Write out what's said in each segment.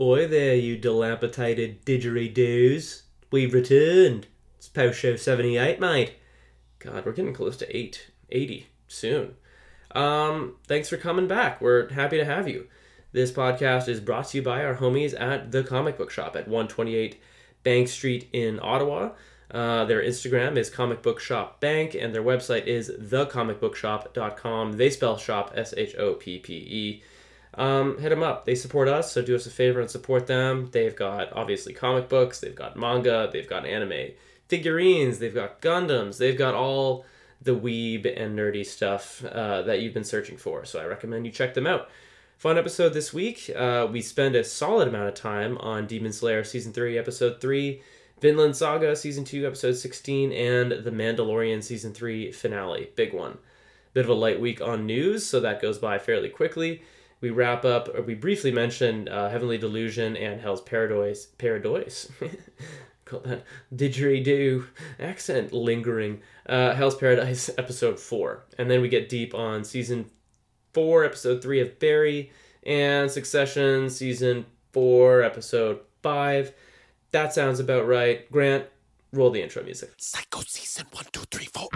Oi there, you dilapidated didgeridoos. We've returned. It's post show 78, mate. God, we're getting close to 8, 80 soon. Um, thanks for coming back. We're happy to have you. This podcast is brought to you by our homies at the Comic Book Shop at 128 Bank Street in Ottawa. Uh, their Instagram is Comic Book Shop Bank, and their website is thecomicbookshop.com. They spell shop S H O P P E. Um, hit them up. They support us, so do us a favor and support them. They've got obviously comic books, they've got manga, they've got anime figurines, they've got Gundams, they've got all the weeb and nerdy stuff uh, that you've been searching for. So I recommend you check them out. Fun episode this week. Uh, we spend a solid amount of time on Demon Slayer Season 3, Episode 3, Vinland Saga Season 2, Episode 16, and The Mandalorian Season 3 finale. Big one. Bit of a light week on news, so that goes by fairly quickly. We wrap up, or we briefly mention uh, Heavenly Delusion and Hell's Paradise. Paradise. Call that didgeridoo accent lingering. Uh, Hell's Paradise episode four, and then we get deep on season four, episode three of Barry, and Succession season four, episode five. That sounds about right. Grant, roll the intro music. Psycho season one, two, three, four.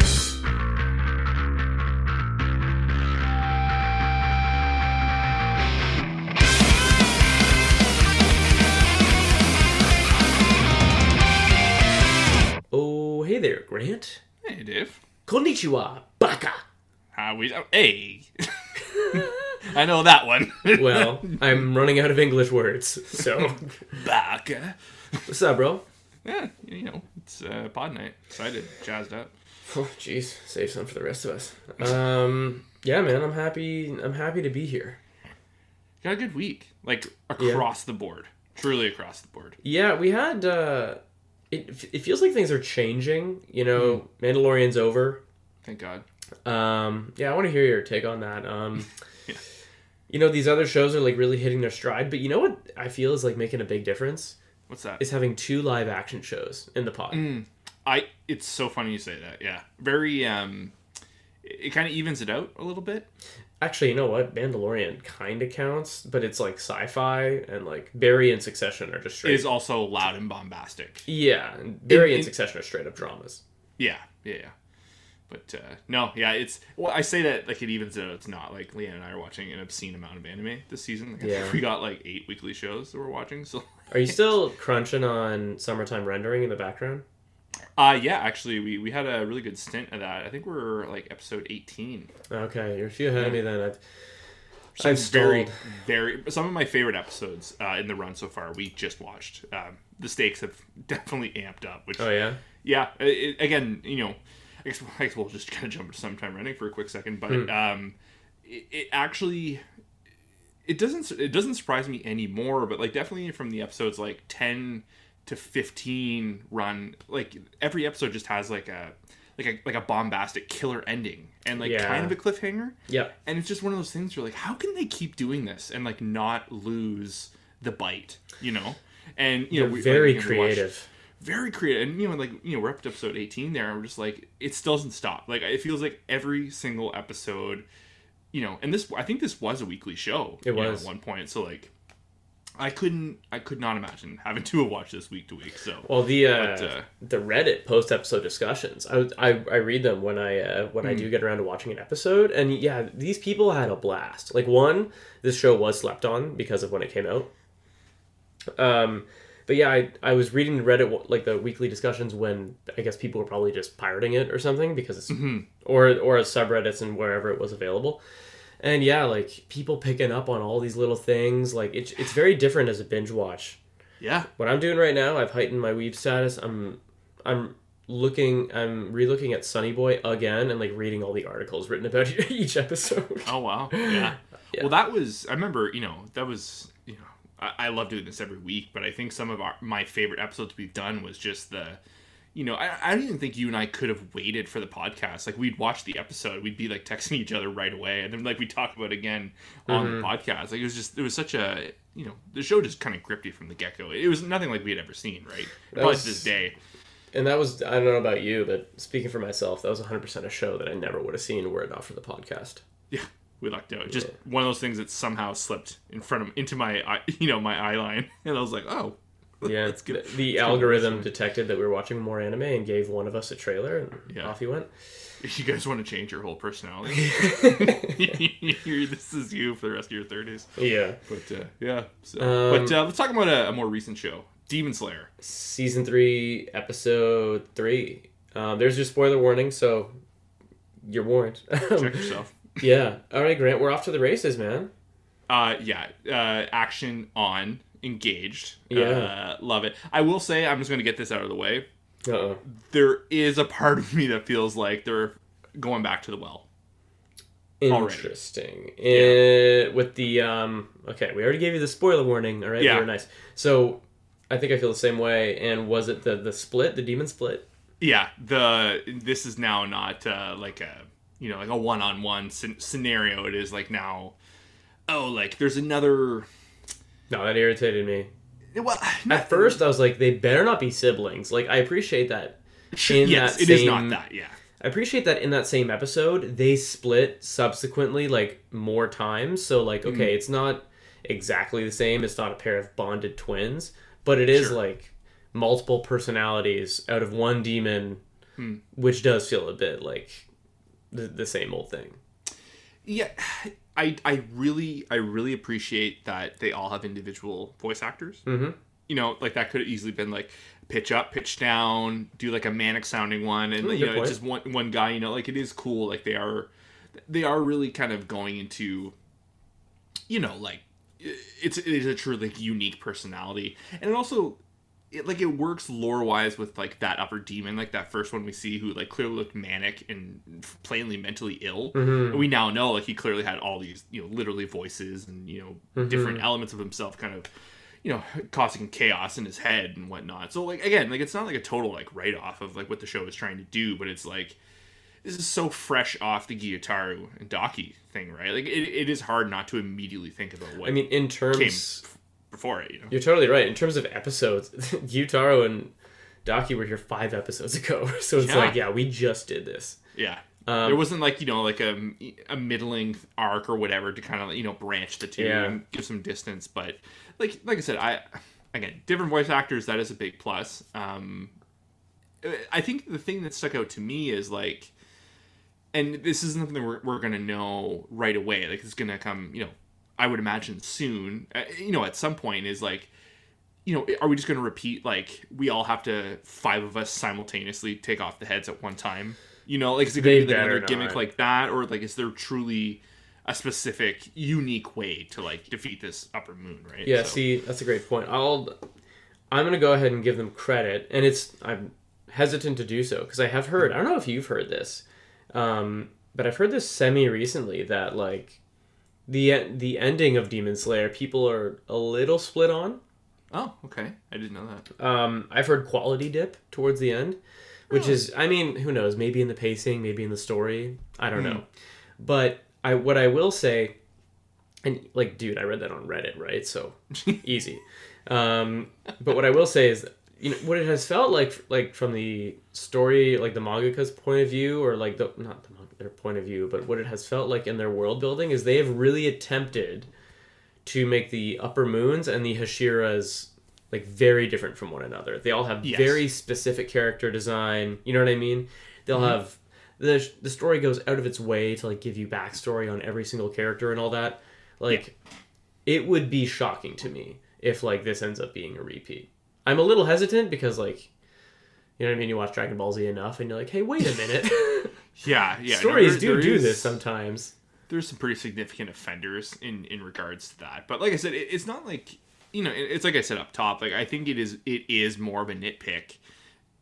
Oh, hey there, Grant. Hey, Dave. Konnichiwa, baka. How we? Oh, hey. I know that one. Well, I'm running out of English words, so baka. what's up, bro? Yeah, you know, it's uh, pod night. Excited, jazzed up. Oh, jeez, save some for the rest of us. Um, yeah, man, I'm happy. I'm happy to be here. Got a good week, like across the board. Truly across the board. Yeah, we had. uh It it feels like things are changing. You know, Mandalorian's over. Thank God. Um, yeah, I want to hear your take on that. Um, Yeah. you know, these other shows are like really hitting their stride, but you know what I feel is like making a big difference What's that? is having two live action shows in the pod. I. It's so funny you say that. Yeah, very. Um, it, it kind of evens it out a little bit. Actually, you know what? Mandalorian kind of counts, but it's like sci-fi and like Barry and Succession are just straight. Is also loud and bombastic. yeah, Barry In- and Succession are straight up dramas. Yeah, yeah, yeah. But uh, no, yeah, it's well. I say that like it evens out. It's not like Leanne and I are watching an obscene amount of anime this season. Like, Yeah. we got like eight weekly shows that we're watching. So, Are you still crunching on summertime rendering in the background? Uh, yeah, actually, we we had a really good stint of that. I think we're like episode eighteen. Okay, you're a few ahead of me then. I've, Some I've very stalled. very some of my favorite episodes uh, in the run so far. We just watched. Um, the stakes have definitely amped up. Which Oh yeah. yeah it, again you know I guess, I guess we'll just kind of jump to Summertime Rendering for a quick second but Hmm. um it, it actually it doesn't it doesn't surprise me anymore but like definitely from the episodes like 10 to 15 run like every episode just has like a like a like a bombastic killer ending and like Yeah. kind of a cliffhanger Yeah. and it's just one of those things where like how can they keep doing this and like not lose the bite you know and you know They're we- very like, creative. very creative and you know like you know we're up to episode 18 there and we're just like it still doesn't stop like it feels like every single episode you know and this i think this was a weekly show It you know, was. at one point so like i couldn't i could not imagine having to watch this week to week so Well, the uh, But, uh, the Reddit post episode discussions, I, I I read them when I uh, when Hmm. I do get around to watching an episode, and yeah, these people had a blast. Like one, this show was slept on because of when it came out. Um, but yeah, I I was reading Reddit like the weekly discussions when I guess people were probably just pirating it or something because it's Mm-hmm. or or subreddits and wherever it was available. And yeah, like people picking up on all these little things, like it's it's very different as a binge watch yeah what I'm doing right now, I've heightened my weeb status. I'm I'm looking I'm re-looking at Sunny Boy again and like reading all the articles written about each episode. oh wow yeah. well that was i remember you know that was you know I, I love doing this every week but i think some of our my favorite episodes we've done was just the you know, I, I don't even think you and I could have waited for the podcast. Like we'd watch the episode, we'd be like texting each other right away, and then like we talk about it again on Mm-hmm. the podcast. Like it was just it was such a you know the show just kind of gripped you from the get go. It was nothing like we had ever seen, right? Probably was- to this day. And that was I don't know about you, but speaking for myself, that was 100% a show that I never would have seen were it not for the podcast. Yeah, we lucked out. Just one of those things that somehow slipped in front of into my you know my eye line, and I was like, oh, Yeah, Let's get- the, the algorithm detected that we were watching more anime and gave one of us a trailer, and Yeah. off he went. you guys want to change your whole personality. This is you for the rest of your thirties. Yeah, But uh, yeah, so, Um, but uh, let's talk about a, a more recent show, Demon Slayer. season three, episode three. Um, there's your spoiler warning, so you're warned. Check yourself. yeah. All right, Grant, we're off to the races, man. Uh, yeah, uh, action on, engaged. Yeah. uh, love it. I will say, I'm just going to get this out of the way. Uh oh. There is a part of me that feels like they're going back to the well. Interesting. Eh, with the um, okay, we already gave you the spoiler warning. All right, Yeah. we nice. So, I think I feel the same way. And was it the the split, the demon split? Yeah, the this is now not uh, like a you know like a one on one scenario. It is like now, oh, like there's another. No, that irritated me. Well, At first, I was like, they better not be siblings. Like, I appreciate that. in yes, that it is same- not that. Yeah, I appreciate that in that same episode, they split subsequently, like more times. So, like, Mm-hmm. okay, it's not exactly the same. It's not a pair of bonded twins, but it is Sure. like multiple personalities out of one demon, Hmm. which does feel a bit like the, the same old thing. yeah. I I really I really appreciate that they all have individual voice actors. Mm-hmm. you know, like that could have easily been like pitch up, pitch down, do like a manic sounding one, and you know, point. it's just one one guy. You know, like it is cool. Like they are, they are really kind of going into, you know, like it's it is a true like unique personality, and it also. It, like it works lore wise with like that upper demon, like that first one we see who like clearly looked manic and plainly mentally ill. Mm-hmm. And we now know like he clearly had all these you know literally voices and you know different Mm-hmm. elements of himself kind of you know causing chaos in his head and whatnot so like again like it's not like a total like write-off of like what the show is trying to do but it's like this is so fresh off the Gyutaro and Daki thing right like it, it is hard not to immediately think about what I mean, in came terms. Before it you know You're totally right. In terms of episodes, Gyutaro and Daki were here five episodes ago. So it's Yeah. like, yeah, we just did this. yeah Um, there wasn't like you know like a, a middling arc or whatever to kind of you know branch the two Yeah. and give some distance but like like i said i again different voice actors that is a big plus um i think the thing that stuck out to me is like and this is nothing that we're, we're gonna know right away like it's gonna come you know i would imagine soon uh, you know at some point is like you know are we just gonna repeat like we all have to five of us simultaneously take off the heads at one time you know like is it gonna be like better another gimmick not. like that or like is there truly a specific unique way to like defeat this upper moon right Yeah, So- see, that's a great point. I'll, I'm gonna go ahead and give them credit, and it's I'm hesitant to do so because I have heard. I don't know if you've heard this, um, but I've heard this semi recently that like the the ending of Demon Slayer, people are a little split on. oh okay i didn't know that Um, I've heard quality dip towards the end, which is, I mean, who knows? Maybe in the pacing, maybe in the story. I don't know. But I, what I will say, and like, dude, I read that on Reddit, right? So easy. Um, but what I will say is, you know, what it has felt like, like from the story, like the mangaka's point of view, or like the not the manga, their point of view, but what it has felt like in their world building is they have really attempted to make the upper moons and the Hashiras like very different from one another. They all have Yes. very specific character design. You know what I mean? They'll mm-hmm. have the the story goes out of its way to like give you backstory on every single character and all that. Like it would be shocking to me if like this ends up being a repeat. I'm a little hesitant because like you know what I mean. You watch Dragon Ball Z enough, and you're like, "Hey, wait a minute." yeah yeah no, Stories there- do there do is- this sometimes. there's some pretty significant offenders in in regards to that. But like i said it, it's not like you know it- it's like i said up top like i think it is it is more of a nitpick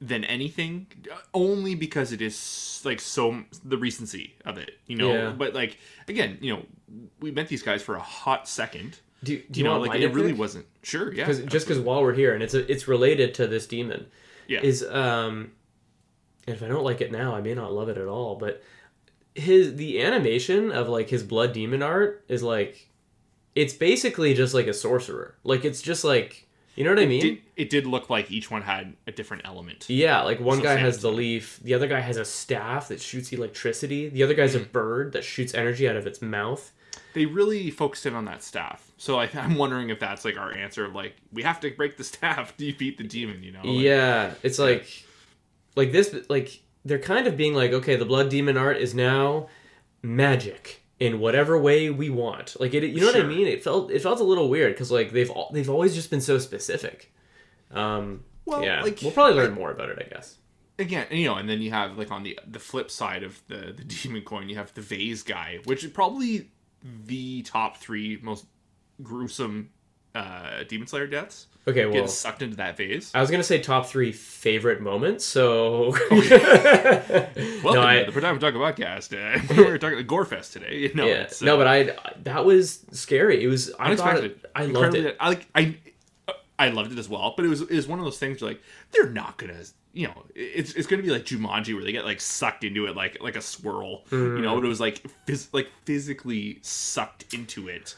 than anything uh, only because it is like so the recency of it you know? Yeah. but like again you know we met these guys for a hot second. Do, do you, you, know like it really wasn't sure yeah because just because while we're here and it's a, it's related to this demon yeah. is um and if i don't like it now i may not love it at all but his the animation of like his blood demon art is like it's basically just like a sorcerer like it's just like You know what I mean? Did, it did look like each one had a different element. Yeah, like one So guy has the leaf, the other guy has a staff that shoots electricity, the other guy's Mm. a bird that shoots energy out of its mouth. They really focused in on that staff. So I, I'm wondering if that's like our answer of like we have to break the staff to defeat the demon. You know? Like, yeah, it's like like this like they're kind of being like, okay, the blood demon art is now magic in whatever way we want. Like it you know what I mean? It felt it felt a little weird cuz like they've they've always just been so specific. Um Well, yeah, like, we'll probably learn more about it, I guess. again, you know, and then you have like on the the flip side of the the demon coin, you have the vase guy, which is probably the top three most gruesome uh demon slayer deaths. Okay, well, Getting sucked into that vase. I was gonna say top three favorite moments. So Welcome no, I, to the Pretend Talk podcast. Uh, we're talking the Gorefest today. No, yeah, uh, no, but I that was scary. It was I unexpected. it, I loved it. I like I I loved it as well. But it was it was one of those things where, like they're not gonna you know it's it's gonna be like Jumanji where they get like sucked into it like like a swirl. You know, Mm. but it was like phys- like physically sucked into it,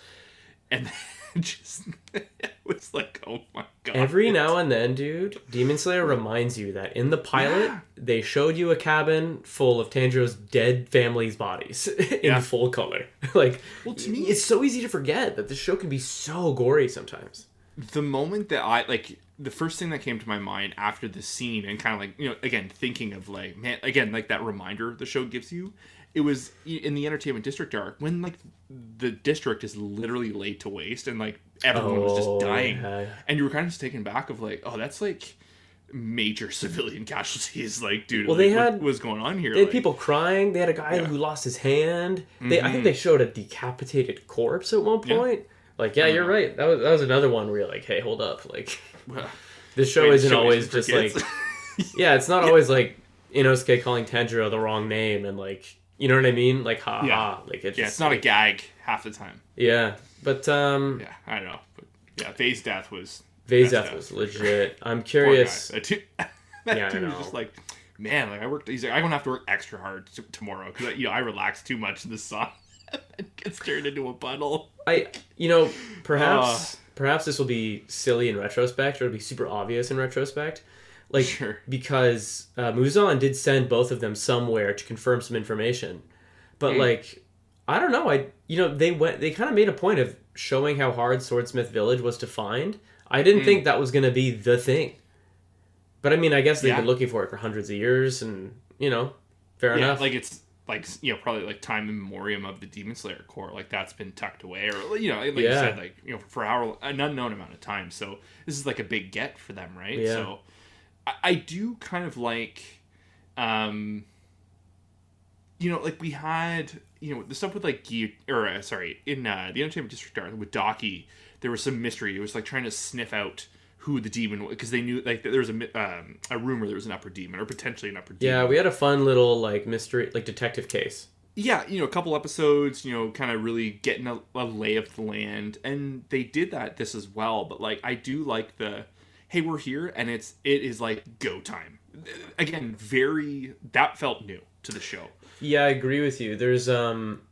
and then just it was like oh my god. Every now and then, dude, Demon Slayer reminds you that in the pilot Yeah. they showed you a cabin full of Tanjiro's dead family's bodies in Yeah. full color. like, Well, to me- it's so easy to forget that this show can be so gory sometimes. the moment that I like the first thing that came to my mind after the scene and kind of like you know again thinking of like man again like that reminder the show gives you it was in the entertainment district arc when like the district is literally laid to waste and like everyone was Oh, just dying yeah. and you were kind of just taken back of like oh that's like major civilian casualties like dude Well, like, they what had- was going on here They had like, people crying. They had a guy Yeah. Mm-hmm. who lost his hand. They, I think they showed a decapitated corpse at one Yeah. point. Like, yeah, you're right. That was that was another one where you're like, hey, hold up. Like, well, this show Wait, isn't show always just kids. like Yeah, it's not always like Inosuke calling Tanjiro the wrong name and like you know what I mean? Like ha Yeah. ha. Like it's yeah it's not a gag half the time Yeah. But um yeah i don't know but yeah Vay's death was Vay's best death was legit. I'm Poor curious. guy. That dude, that Yeah, I dude was know. just like, man, like I worked. He's like, I'm gonna have to work extra hard t- tomorrow because you know I relaxed too much in the sun. it gets turned into a puddle. I you know, perhaps Uh. perhaps this will be silly in retrospect or it'll be super obvious in retrospect. Like Sure. because uh, Muzan did send both of them somewhere to confirm some information. But like I don't know, I you know, they went they kind of made a point of showing how hard Swordsmith Village was to find. I didn't think that was going to be the thing. But I mean, I guess they've Yeah. been looking for it for hundreds of years and, you know, fair Yeah, enough. like it's like you know probably like time in memoriam of the Demon Slayer Corps. Like that's been tucked away, or you know, like you said, like you know for an unknown amount of time. So this is like a big get for them, right? Yeah. So I, I do kind of like, um, you know, like we had you know the stuff with like Gui- or uh, sorry in uh, the Entertainment District with Daki, there was some mystery. It was like trying to sniff out who the demon was because they knew like there was a um, a rumor there was an upper demon or potentially an upper demon. yeah, we had a fun little like mystery like detective case. yeah, you know, a couple episodes, you know, kind of really getting a, a lay of the land, and they did that this as well. But like, I do like the, hey, we're here, and it's it is like go time. Again, very that felt new to the show. Yeah, I agree with you. There's um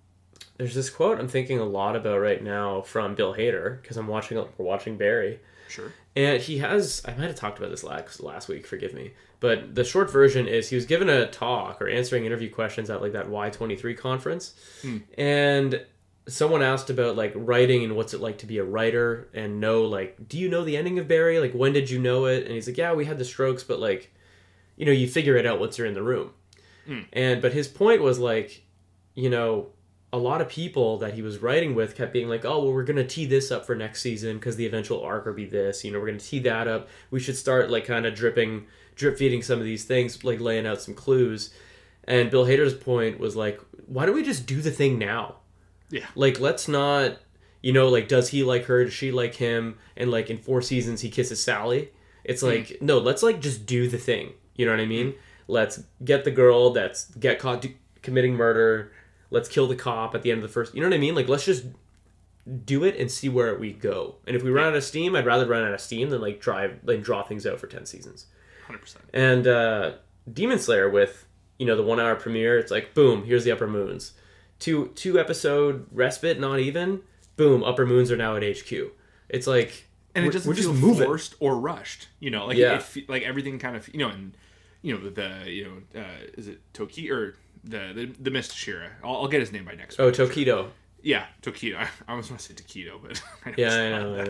there's this quote I'm thinking a lot about right now from Bill Hader because I'm watching we're watching Barry. Sure. And he has, I might have talked about this last, last week, forgive me. But the short version is he was given a talk or answering interview questions at like that Y23 conference. And someone asked about like writing and what's it like to be a writer and know, like, do you know the ending of Barry? Like, when did you know it? And he's like, yeah, we had the strokes, but like, you know, you figure it out once you're in the room. Hmm. And, but his point was like, you know, a lot of people that he was writing with kept being like, "Oh, well, we're gonna tee this up for next season because the eventual arc will be this. You know, we're gonna tee that up. We should start like kind of dripping, drip feeding some of these things, like laying out some clues." And Bill Hader's point was like, "Why don't we just do the thing now? Yeah. Like, let's not, you know, like, does he like her? Does she like him? And like in four seasons, he kisses Sally. It's like, no, let's like just do the thing. You know what I mean? Let's get the girl that's get caught do- committing murder. Let's kill the cop at the end of the first. You know what I mean? Like, let's just do it and see where we go. And if we run out of steam, I'd rather run out of steam than like drive, like draw things out for ten seasons. Hundred percent. And uh, Demon Slayer with you know the one hour premiere, it's like boom, here's the Upper Moons. Two two episode respite, not even. Boom, Upper Moons are now at HQ. It's like and We're- it doesn't we're just feel moving. forced or rushed. You know, like Yeah. it, like everything kind of you know, and you know the you know uh, is it Toki or the the the Mist Hashira? I'll, I'll get his name by next. Oh. Tokito. Yeah, Tokito. I, I almost want to say Taquito, but I Yeah, I know, I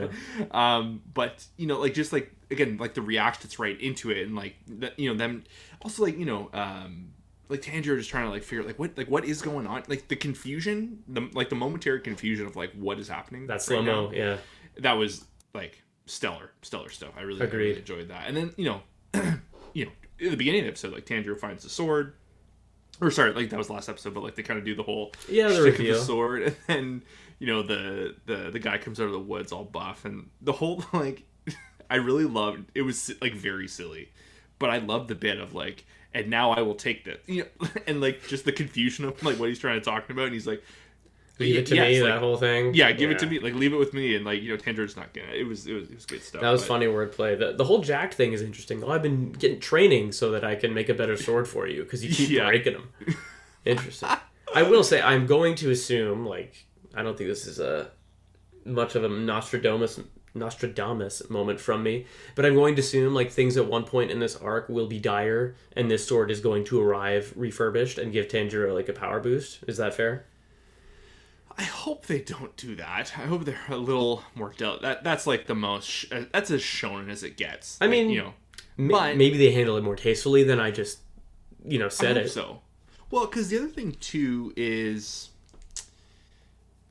that. Um, but you know, like just like again, like the reaction that's right into it, and like that, you know, them also like you know, um, like Tanjiro just trying to like figure like what like what is going on, like the confusion, the like the momentary confusion of like what is happening. That right slow mo. Yeah. That was like stellar, stellar stuff. I really, I really enjoyed that. And then you know, you know, at the beginning of the episode, like Tanjiro finds the sword. Or sorry, like that was the last episode, but like they kind of do the whole Yeah, the of the sword, and then you know the the the guy comes out of the woods all buff, and the whole like I really loved it was like very silly, but I loved the bit of like and now I will take this, you know, and like just the confusion of like what he's trying to talk about, and he's like, Leave it to yes, me. like, that whole thing. yeah, give it to me, like leave it with me, and like you know Tanjiro's not gonna. It was it was it was good stuff. That was but- funny wordplay. The, the whole jacked thing is interesting. Oh, I've been getting training so that I can make a better sword for you because you keep Yeah. breaking them. Interesting. I will say I'm going to assume like I don't think this is a much of a Nostradamus Nostradamus moment from me, but I'm going to assume like things at one point in this arc will be dire, and this sword is going to arrive refurbished and give Tanjiro like a power boost. Is that fair? I hope they don't do that. I hope they're a little more del. That that's like the most. Sh- uh, that's as shonen as it gets. I Like, mean, you know, But- maybe they handle it more tastefully than I just you know I said hope it. so. Well, because the other thing too is,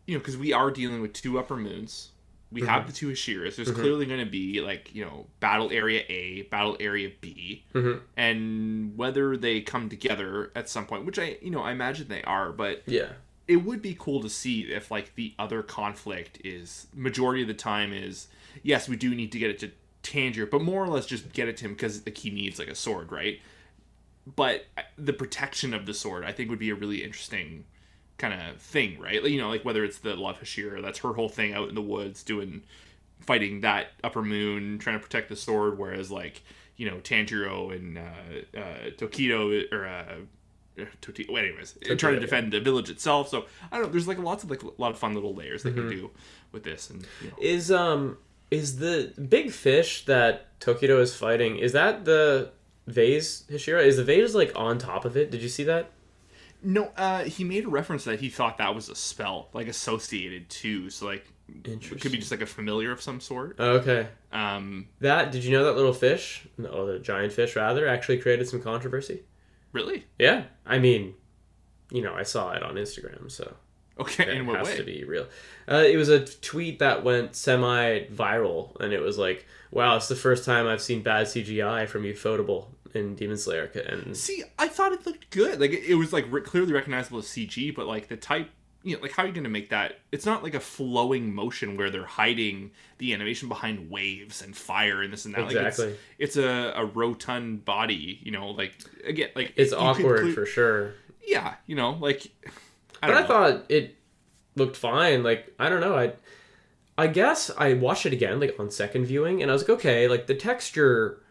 you know, because we are dealing with two upper moons. We mm-hmm. have the two Hashiras. There's mm-hmm. clearly going to be like you know battle area A, battle area B, mm-hmm. and whether they come together at some point, which I you know I imagine they are, but Yeah. it would be cool to see if like the other conflict is majority of the time is yes we do need to get it to Tanjiro, but more or less just get it to him because like he needs like a sword, right? But uh, the protection of the sword, I think, would be a really interesting kind of thing, right? You know, like whether it's the Love Hashira, that's her whole thing out in the woods doing fighting that upper moon, trying to protect the sword, whereas like you know Tanjiro and uh, uh, Tokito or uh, Toti- well, anyways, trying to yeah. defend the village itself. So I don't know. There's like lots of like a lot of fun little layers they Mm-hmm. can do with this, and you know, Is um is the big fish that Tokito is fighting? Is that the vase Hashira? Is the vase like on top of it? Did you see that? No, uh, he made a reference that he thought that was a spell, like associated to. So like, it could be just like a familiar of some sort. Okay. Um, That did you know that little fish? No, the giant fish rather actually created some controversy. really? Yeah, I mean, you know, I saw it on Instagram, so Okay, it in what has way? to be real. Uh, it was a tweet that went semi-viral, and it was like, "Wow, it's the first time I've seen bad CGI from Ufotable in Demon Slayer." And See, I thought it looked good. Like it it was like re- clearly recognizable as CG, but like the type, you know, like how are you going to make that? It's not like a flowing motion where they're hiding the animation behind waves and fire and this and that. Like Exactly. it's, it's a, a rotund body, you know. Like again, like it's could awkward cle- for sure. yeah, you know, like. I But don't I know. thought it looked fine. Like I don't know. I I guess I watched it again like on second viewing, and I was like, okay, like the texture,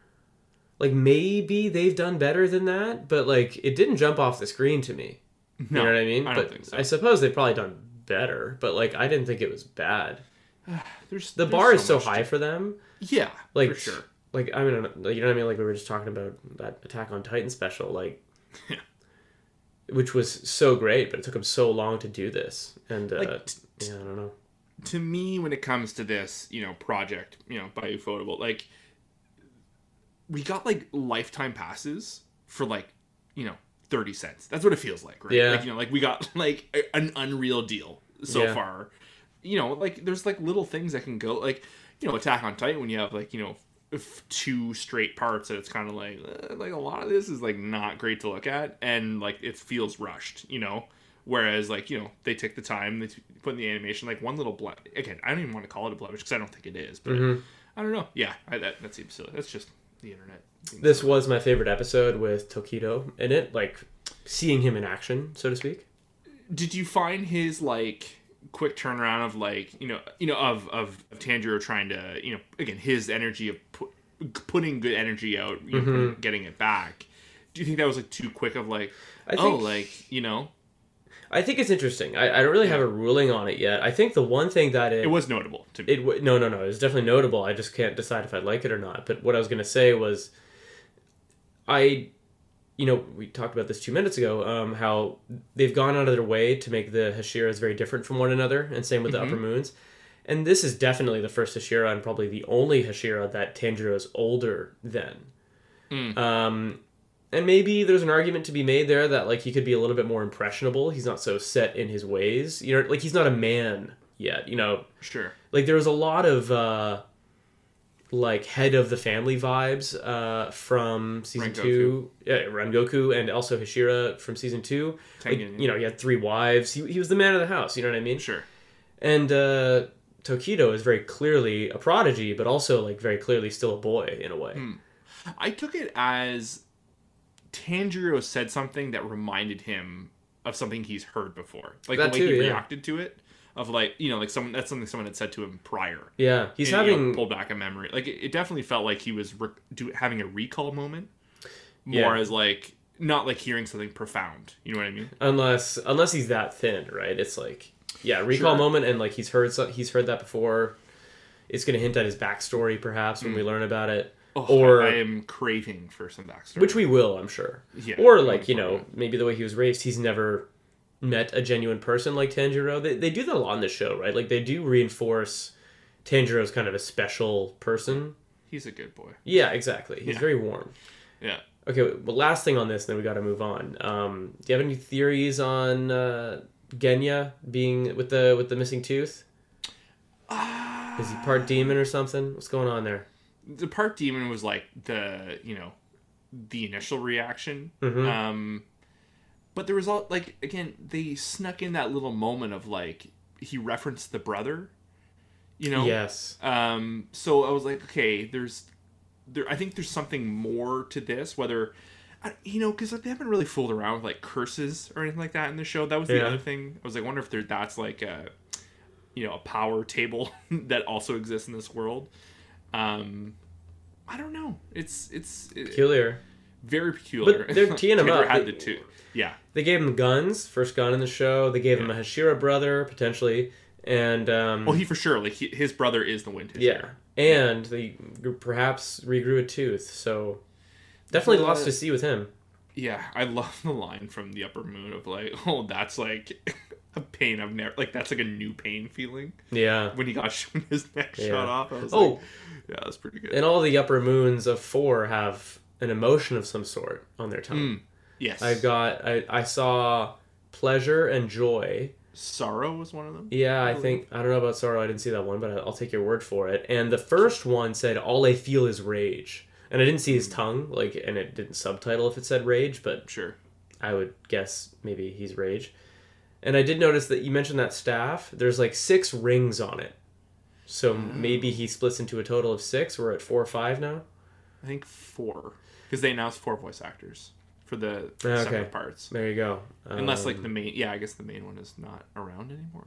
like maybe they've done better than that, but like it didn't jump off the screen to me. no, you know what I mean? I don't but think so. I suppose they've probably done better, but like I didn't think it was bad. There's The there's bar is so much to- high for them. Yeah, Like for sure. Like I mean, you know what I mean? Like we were just talking about that Attack on Titan special, like. Yeah. Which was so great, but it took them so long to do this, and uh, Like, t- yeah, I don't know. to me when it comes to this you know project you know by ufotable like we got like lifetime passes for like you know 30 cents that's what it feels like right Yeah. like you know like we got like a- an unreal deal so Yeah. far you know like there's like little things that can go like you know attack on titan when you have like you know f- two straight parts that it's kind of like uh, like a lot of this is like not great to look at and like it feels rushed you know whereas like you know they take the time they t- put in the animation like one little blemish again i don't even want to call it a blemish because i don't think it is but Mm-hmm. i don't know yeah I, that, that seems silly that's just the internet This was my favorite episode with Tokito in it, like seeing him in action, so to speak. did you find his like quick turnaround of like you know you know of of, of Tanjiro trying to you know again his energy of pu- putting good energy out you know, putting- getting it back do you think that was like too quick of like Mm-hmm. I oh think- like you know I think it's interesting. I, I don't really have a ruling on it yet. I think the one thing that it, It was notable to me. it w- no no no it's definitely notable. I just can't decide if I like it or not. But what I was gonna say was, I, you know, we talked about this two minutes ago. Um, how they've gone out of their way to make the Hashiras very different from one another, and same with the Upper Moons. And this is definitely the first Hashira and probably the only Hashira that Tanjiro is older than. Um, and maybe there's an argument to be made there that like he could be a little bit more impressionable. He's not so set in his ways. You know, like he's not a man yet. You know, sure. like there was a lot of uh like head of the family vibes uh from season Rengoku. two yeah rengoku and also hashira from season two like, you know he had three wives he, he was the man of the house you know what i mean Sure. and uh tokito is very clearly a prodigy but also like very clearly still a boy in a way Hmm. I took it as Tanjiro said something that reminded him of something he's heard before. Like That the way too, he yeah. reacted to it. Of like, you know, like someone that's something someone had said to him prior. yeah he's And, you know, having pulled back a memory. Like it, it definitely felt like he was re- do, having a recall moment, Yeah. more as like not like hearing something profound. You know what I mean? unless unless he's that thin right it's like yeah recall Sure. moment and like he's heard so, he's heard that before it's going to hint at his backstory perhaps when we mm. learn about it Oh, or I, I am craving for some backstory. which we will i'm sure Yeah, or like you know maybe the way he was raised he's never met a genuine person like tanjiro they, they do that a lot in the show right like they do reinforce tanjiro's kind of a special person he's a good boy. yeah exactly he's Yeah. very warm Yeah. Okay, well, last thing on this, then we got to move on. Um, do you have any theories on uh, Genya being with the with the missing tooth? Is he part demon or something? What's going on there? The part demon was like the you know the initial reaction Mhm. um but there was all like again they snuck in that little moment of like he referenced the brother you know Yes. um so i was like okay there's there i think there's something more to this whether I- you know because they haven't really fooled around with like curses or anything like that in the show that was the Yeah. other thing i was like wonder if there that's like a you know a power table that also exists in this world um i don't know it's it's it- Peculiar. very peculiar But they're teeing him up. had They- the two yeah They gave him guns, first gun in the show. They gave him a Hashira brother potentially, and um, well he for sure like he, his brother is the wind yeah, and they perhaps regrew a tooth. So definitely lots to see with him. Yeah, I love the line from the upper moon of like, oh, that's like a pain I've never like that's like a new pain feeling Yeah. when he got his neck Yeah. shot off. I was Oh. like, yeah, that's pretty good. And all the upper moons of four have an emotion of some sort on their tongue. Hmm. yes, I've got I, I saw pleasure and joy. sorrow was one of them. Yeah, I think I don't know about sorrow. I didn't see that one, but I'll take your word for it. And the first one said, "All I feel is rage," and I didn't see his hmm. tongue, like, and it didn't subtitle if it said rage, but Sure. I would guess maybe he's rage. And I did notice that you mentioned that staff. There's like six rings on it, so maybe he splits into a total of six. We're at four or five now. I think four because they announced four voice actors for the for Okay. separate parts. There you go. Unless like Um, the main, yeah, I guess the main one is not around anymore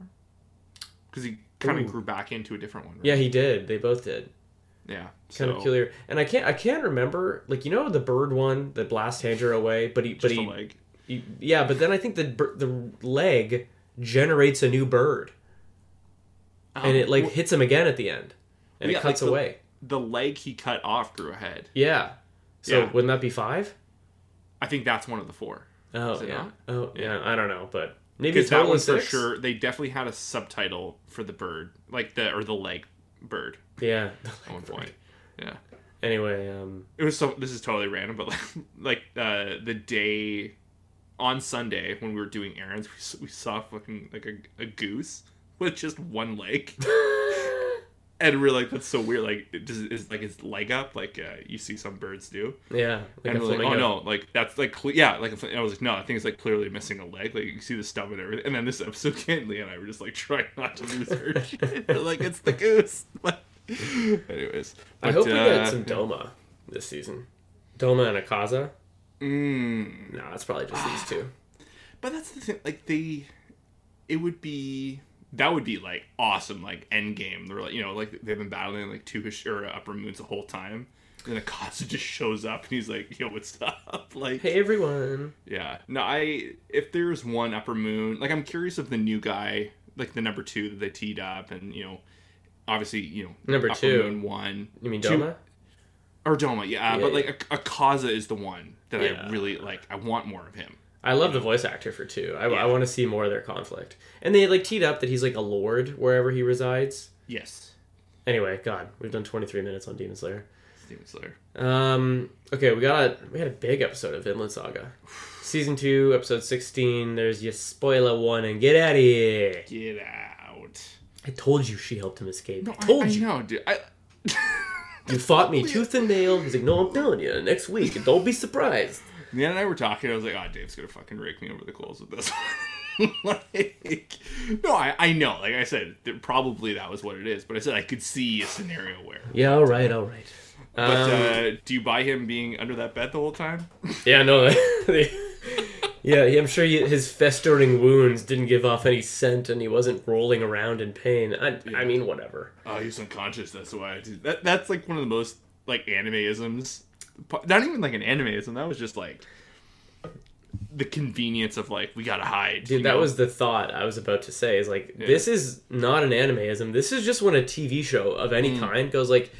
because he kind of grew back into a different one. Right? yeah, he did. They both did. yeah. kind so, of peculiar. And I can't I can't remember like you know the bird one that blasts Tanjiro away, but he but Just a he, leg. Yeah, but then I think the the leg generates a new bird and it like Um, hits him again at the end and yeah, it cuts like the- away. the leg he cut off grew a head. Yeah. So Yeah. wouldn't that be five? I think that's one of the four. Oh yeah. not? Oh yeah. I don't know, but maybe that one for sure, they definitely had a subtitle for the bird, like the or the leg bird Yeah. at one point. Yeah, anyway, um, it was so. This is totally random, but like like uh, the day on Sunday when we were doing errands, we, we saw fucking like a, a goose with just one leg. And we are like, that's so weird. Like, it does is like his leg up, like uh, you see some birds do. yeah. Like and we're like, oh no, like that's like cle- yeah, like and I was like, no, I think it's like clearly missing a leg. Like you see the stub and everything. And then this episode came, and I were just like trying not to lose her. like it's the goose. Anyways, I but, hope we uh, get some Doma this season. Doma and Akaza. Mm, No, it's probably just these two. but that's the thing. Like they, it would be that would be like awesome. Like end game. They're like you know like they've been battling like two Hish- or upper moons the whole time. and Akaza just shows up and he's like, "Yo, what's up?" Like, Hey everyone. yeah. No, I if there's one Upper Moon, like I'm curious if the new guy, like the number two that they teed up, and you know, obviously you know Number Upper two. Moon one You mean Two- Doma? Or Doma, yeah, Yeah, but like Ak- Akaza is the one that. I really like. I want more of him. I love the voice actor for two. I. I want to see more of their conflict. And they like teed up that he's like a lord wherever he resides. Yes, Anyway, God, we've done 23 minutes on Demon Slayer. Demon Slayer. Um, okay, we got a, we had a big episode of Vinland Saga, season two, episode 16. There's your spoiler one, and get out of here. Get out. I told you she helped him escape. No, I told I, I you. know, dude. I, You fought me tooth and nail. He's like, no, I'm telling you, next week, and don't be surprised. Nan and I were talking. I was like, "Oh, Dave's gonna fucking rake me over the coals with this." like, no, I, I know. Like I said, probably that was what it is. But I said I could see a scenario where. Yeah, all right, all right. But Um, uh, do you buy him being under that bed the whole time? Yeah, no. they- yeah, I'm sure he, his festering wounds didn't give off any scent, and he wasn't rolling around in pain. I, I mean, whatever. Oh, he was unconscious. That's why. I did. That that's like one of the most like animeisms. Not even like an animeism. That was just like the convenience of like we gotta hide. Dude, that know? was the thought I was about to say. Is like this is not an animeism. This is just when a TV show of Mm. any kind goes like,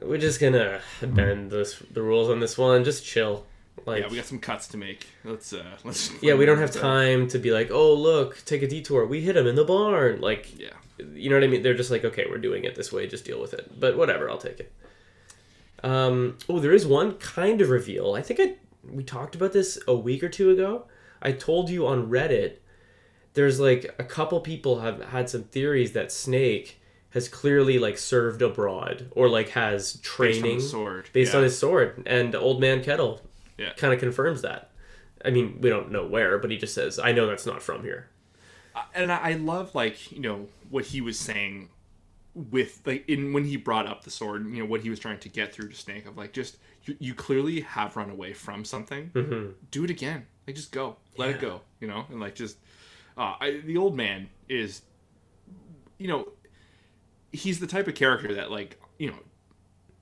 we're just gonna bend this the rules on this one. Just chill. Like, yeah. We got some cuts to make. Let's uh let's. yeah, we don't have time to be like, oh look, take a detour. We hit him in the barn. Like, Yeah. you know what I mean? They're just like, okay, we're doing it this way. Just deal with it. But whatever, I'll take it. Um, oh, there is one kind of reveal. I think I we talked about this a week or two ago. I told you on Reddit. There's like a couple people have had some theories that Snake has clearly like served abroad or like has training Based on training sword. based yeah. on his sword, and Old Man Ketil Yeah. kind of confirms that. I mean, we don't know where, but he just says, "I know that's not from here." and I love like you know what he was saying with like in when he brought up the sword you know what he was trying to get through to snake of like just you, you clearly have run away from something do it again like just go let it Mm-hmm. Go you know and like just uh I, the old man is you know he's the type of character that like you know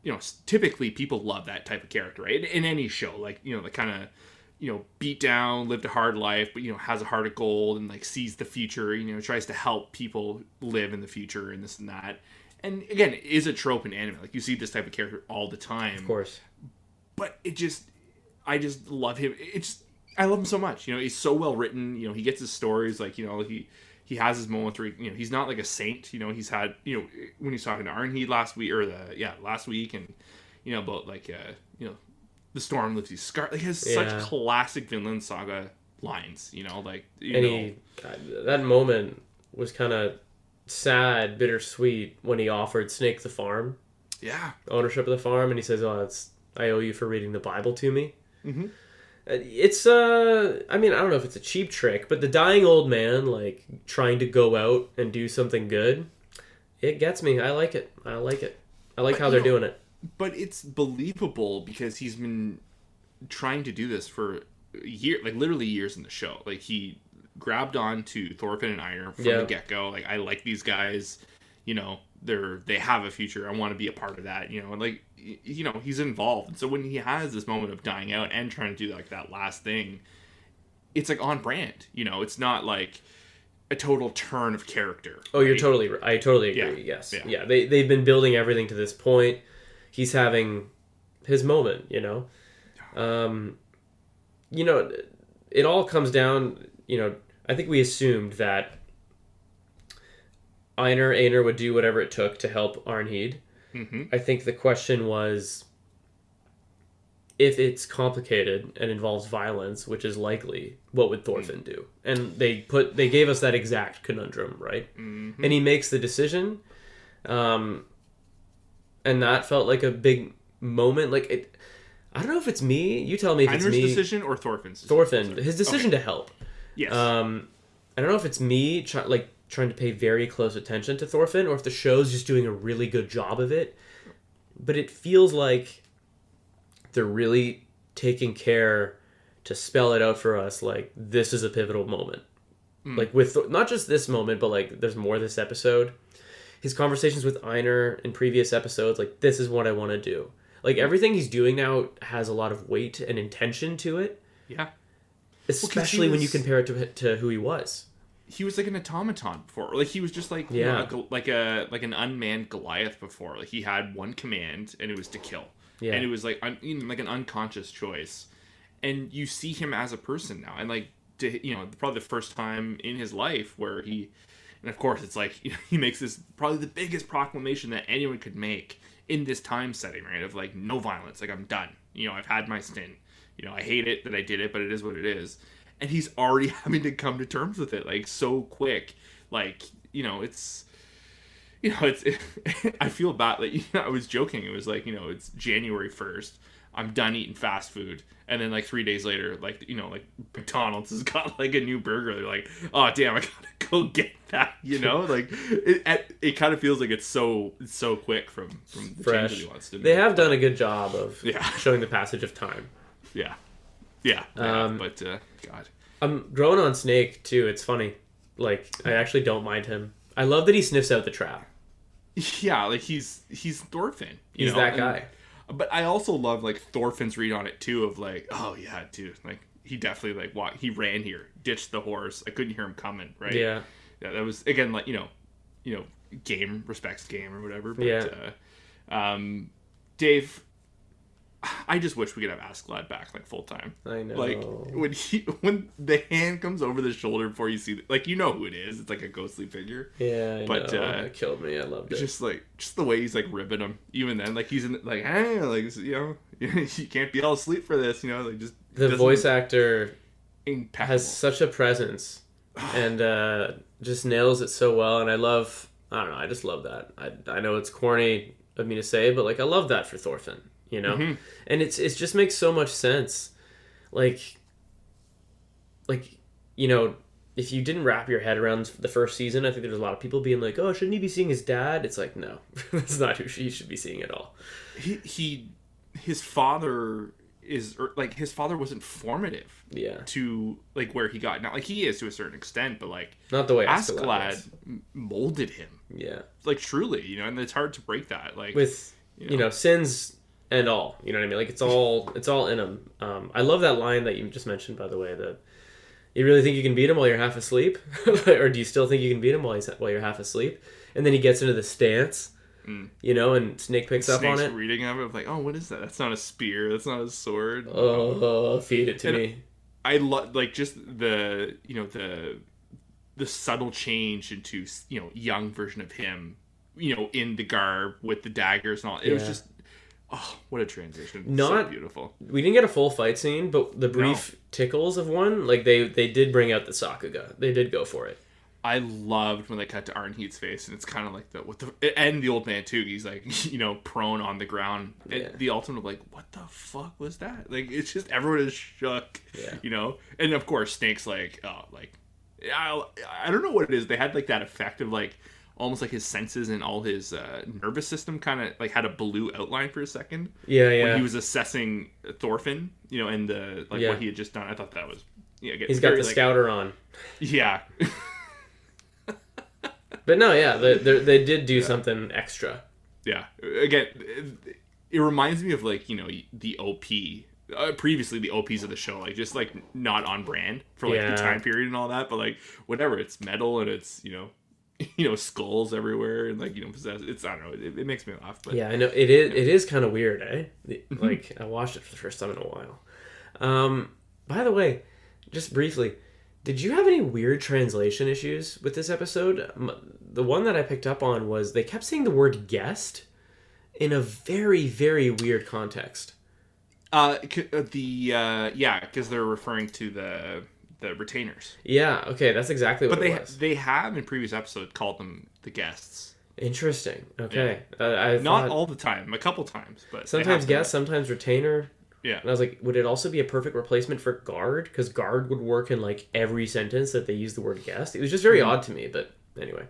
you know typically people love that type of character right? In, in any show like you know the kind of you know beat down lived a hard life but you know has a heart of gold and like sees the future you know tries to help people live in the future and this and that. And again it is a trope in anime like you see this type of character all the time. Of course. but it just i just love him. It's i love him so much you know he's so well written you know he gets his stories like you know he he has his moments where you know he's not like a saint you know he's had you know when he's talking to Arnheid last week or the yeah last week and you know about like uh you know the storm lives his scar like he has Yeah. such classic Vinland Saga lines you know like you and know he God, that moment was kind of sad, bittersweet when he offered Snake the farm, yeah ownership of the farm, and he says, "Oh, it's I owe you for reading the Bible to me." Mhm. Uh, It's uh, I mean, I don't know if it's a cheap trick, but the dying old man like trying to go out and do something good, it gets me. I like it. I like it. I like But, how they're know- doing it. but it's believable because he's been trying to do this for year like literally years in the show like he grabbed on to thorfinn and Einar from Yeah. the get-go like i like these guys you know they're they have a future i want to be a part of that you know and like you know he's involved and so when he has this moment of dying out and trying to do like that last thing it's like on brand you know it's not like a total turn of character Oh, you're totally. right. I totally agree. Yeah. Yes. Yeah. Yeah. They they've been building everything to this point. He's having his moment. You know. Um, you know, it all comes down. You know, I think we assumed that Einar Einar would do whatever it took to help Arnheid. Mhm. I think the question was if it's complicated and involves violence, which is likely, what would Thorfinn do? And they put they gave us that exact conundrum, right? Mhm. And he makes the decision, um, and that felt like a big moment. Like it, I don't know if it's me. You tell me if it's me. decision or thorfinn's decision? Thorfinn, his decision to help. yes Um, I don't know if it's me try, like trying to pay very close attention to Thorfinn, or if the show's just doing a really good job of it. But it feels like they're really taking care to spell it out for us. Like this is a pivotal moment. Hmm. Like with not just this moment, but like there's more this episode. His conversations with Einar in previous episodes, like this is what I want to do. Like hmm. everything he's doing now has a lot of weight and intention to it, Yeah. especially when you compare it to to who he was. He was like an automaton before. Like he was just like you Yeah. know, a like a like an unmanned Goliath before. Like he had one command and it was to kill. Yeah. And it was like un, you know, like an unconscious choice. And you see him as a person now, and like to, you know probably the first time in his life where he, and of course it's like he makes this probably the biggest proclamation that anyone could make in this time setting, right? Of like no violence, like I'm done. You know I've had my stint. You know I hate it that I did it, but it is what it is and he's already having to come to terms with it like so quick like you know it's you know it's i feel bad like you know, i was joking it was like you know it's january 1st i'm done eating fast food and then like three days later like you know like mcdonald's has got like a new burger they're like oh damn i gotta go get that you know like it, it, it kind of feels like it's so it's so quick from from the change that Fresh. he wants to They make. have done a good job of Yeah. showing the passage of time. yeah yeah, yeah Um, but uh god I'm growing on Snake too. It's funny. Like I actually don't mind him. I love that he sniffs out the trap. Yeah, like he's he's Thorfinn. He's know? that and- guy. But I also love like Thorfinn's read on it too of like, oh yeah, dude, like he definitely like what he ran here, ditched the horse. I couldn't hear him coming, right? Yeah. Yeah, that was again like, you know, you know, game respects game or whatever. But Yeah. uh, um Dave I just wish we could have Askeladd back like full time. I know. Like when he when the hand comes over the shoulder before you see the, like you know who it is. It's like a ghostly figure. yeah, I but, know. uh, it killed me. I loved it. just like just the way he's like ribbing him. Even then, like he's in like hey, like you know, you can't be all asleep for this. You know, like just the voice actor impeccable. has such a presence and uh, just nails it so well. And I love, I don't know, I just love that. I, I know it's corny of me to say, but like I love that for Thorfinn, you know. Mm-hmm. And it's it just makes so much sense. Like, like you know, if you didn't wrap your head around the first season, I think there's a lot of people being like, "Oh, shouldn't he be seeing his dad?" It's like, no, that's not who he should be seeing at all. he he his father is or, like his father wasn't formative Yeah, to like where he got now. Like he is to a certain extent, but like not the way Askeladd Askeladd molded him Yeah. like truly. You know, and it's hard to break that. Like with You you know, sins and all you know what i mean like it's all it's all in him um, i love that line that you just mentioned by the way that you really think you can beat him while you're half asleep or do you still think you can beat him while, he's, while you're half asleep and then he gets into the stance you know and snake picks up on it reading of it, like, oh, what is that? That's not a spear. That's not a sword. oh feed it to And- me I love like just the you know the the subtle change into you know young version of him, you know, in the garb with the daggers and all. It was just oh, what a transition! so Not- beautiful. we didn't get a full fight scene but the brief tickles of one like they they did bring out the sakuga they did go for it I loved when they cut to Arnheid's face, and it's kind of like the what the and the old man too. He's like you know prone on the ground, Yeah. the ultimate of like what the fuck was that? Like it's just everyone is shook, Yeah. you know. And of course, Snake's like oh like I I don't know what it is. They had like that effect of like almost like his senses and all his uh, nervous system kind of like had a blue outline for a second yeah yeah when he was assessing Thorfinn, you know, and the like Yeah. what he had just done. I thought that was yeah. again, he's got the like- scouter on Yeah. but no yeah they, they, they did do something extra Yeah. Again, it, it reminds me of like you know the OP. Uh, previously, the OPs of the show, like just like not on brand for like Yeah. the time period and all that, but like whatever, it's metal and it's you know, you know skulls everywhere and like you know possess. It's I don't know, it, it makes me laugh, but Yeah, I know it is. It is kind of weird, eh? Like I watched it for the first time in a while. Um, by the way, just briefly, did you have any weird translation issues with this episode? The one that I picked up on was they kept saying the word guest in a very, very weird context. uh, uh, the uh, yeah, because they're referring to the the retainers, Yeah, okay, that's exactly what but they it was. they have in previous episodes called them the guests. Interesting. Okay, uh, I Not thought all the time, a couple times, but sometimes guest, sometimes retainer. Yeah. And I was like, would it also be a perfect replacement for guard? Because guard would work in like every sentence that they use the word guest. It was just very odd to me, but anyway.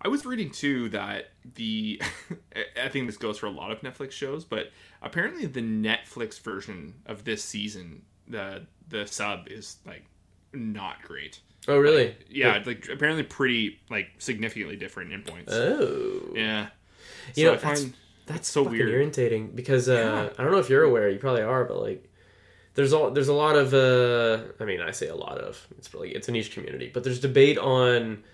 I was reading too that the I think this goes for a lot of Netflix shows, but apparently the Netflix version of this season, the the sub is like not great. Oh, really? Yeah, it's, like apparently pretty like significantly different in points. Oh. yeah. You So know, I find That's so weird. irritating because uh, I don't know if you're aware. You probably are, but like, there's all there's a lot of. Uh, I mean, I say a lot of. It's really it's a niche community, but there's debate on,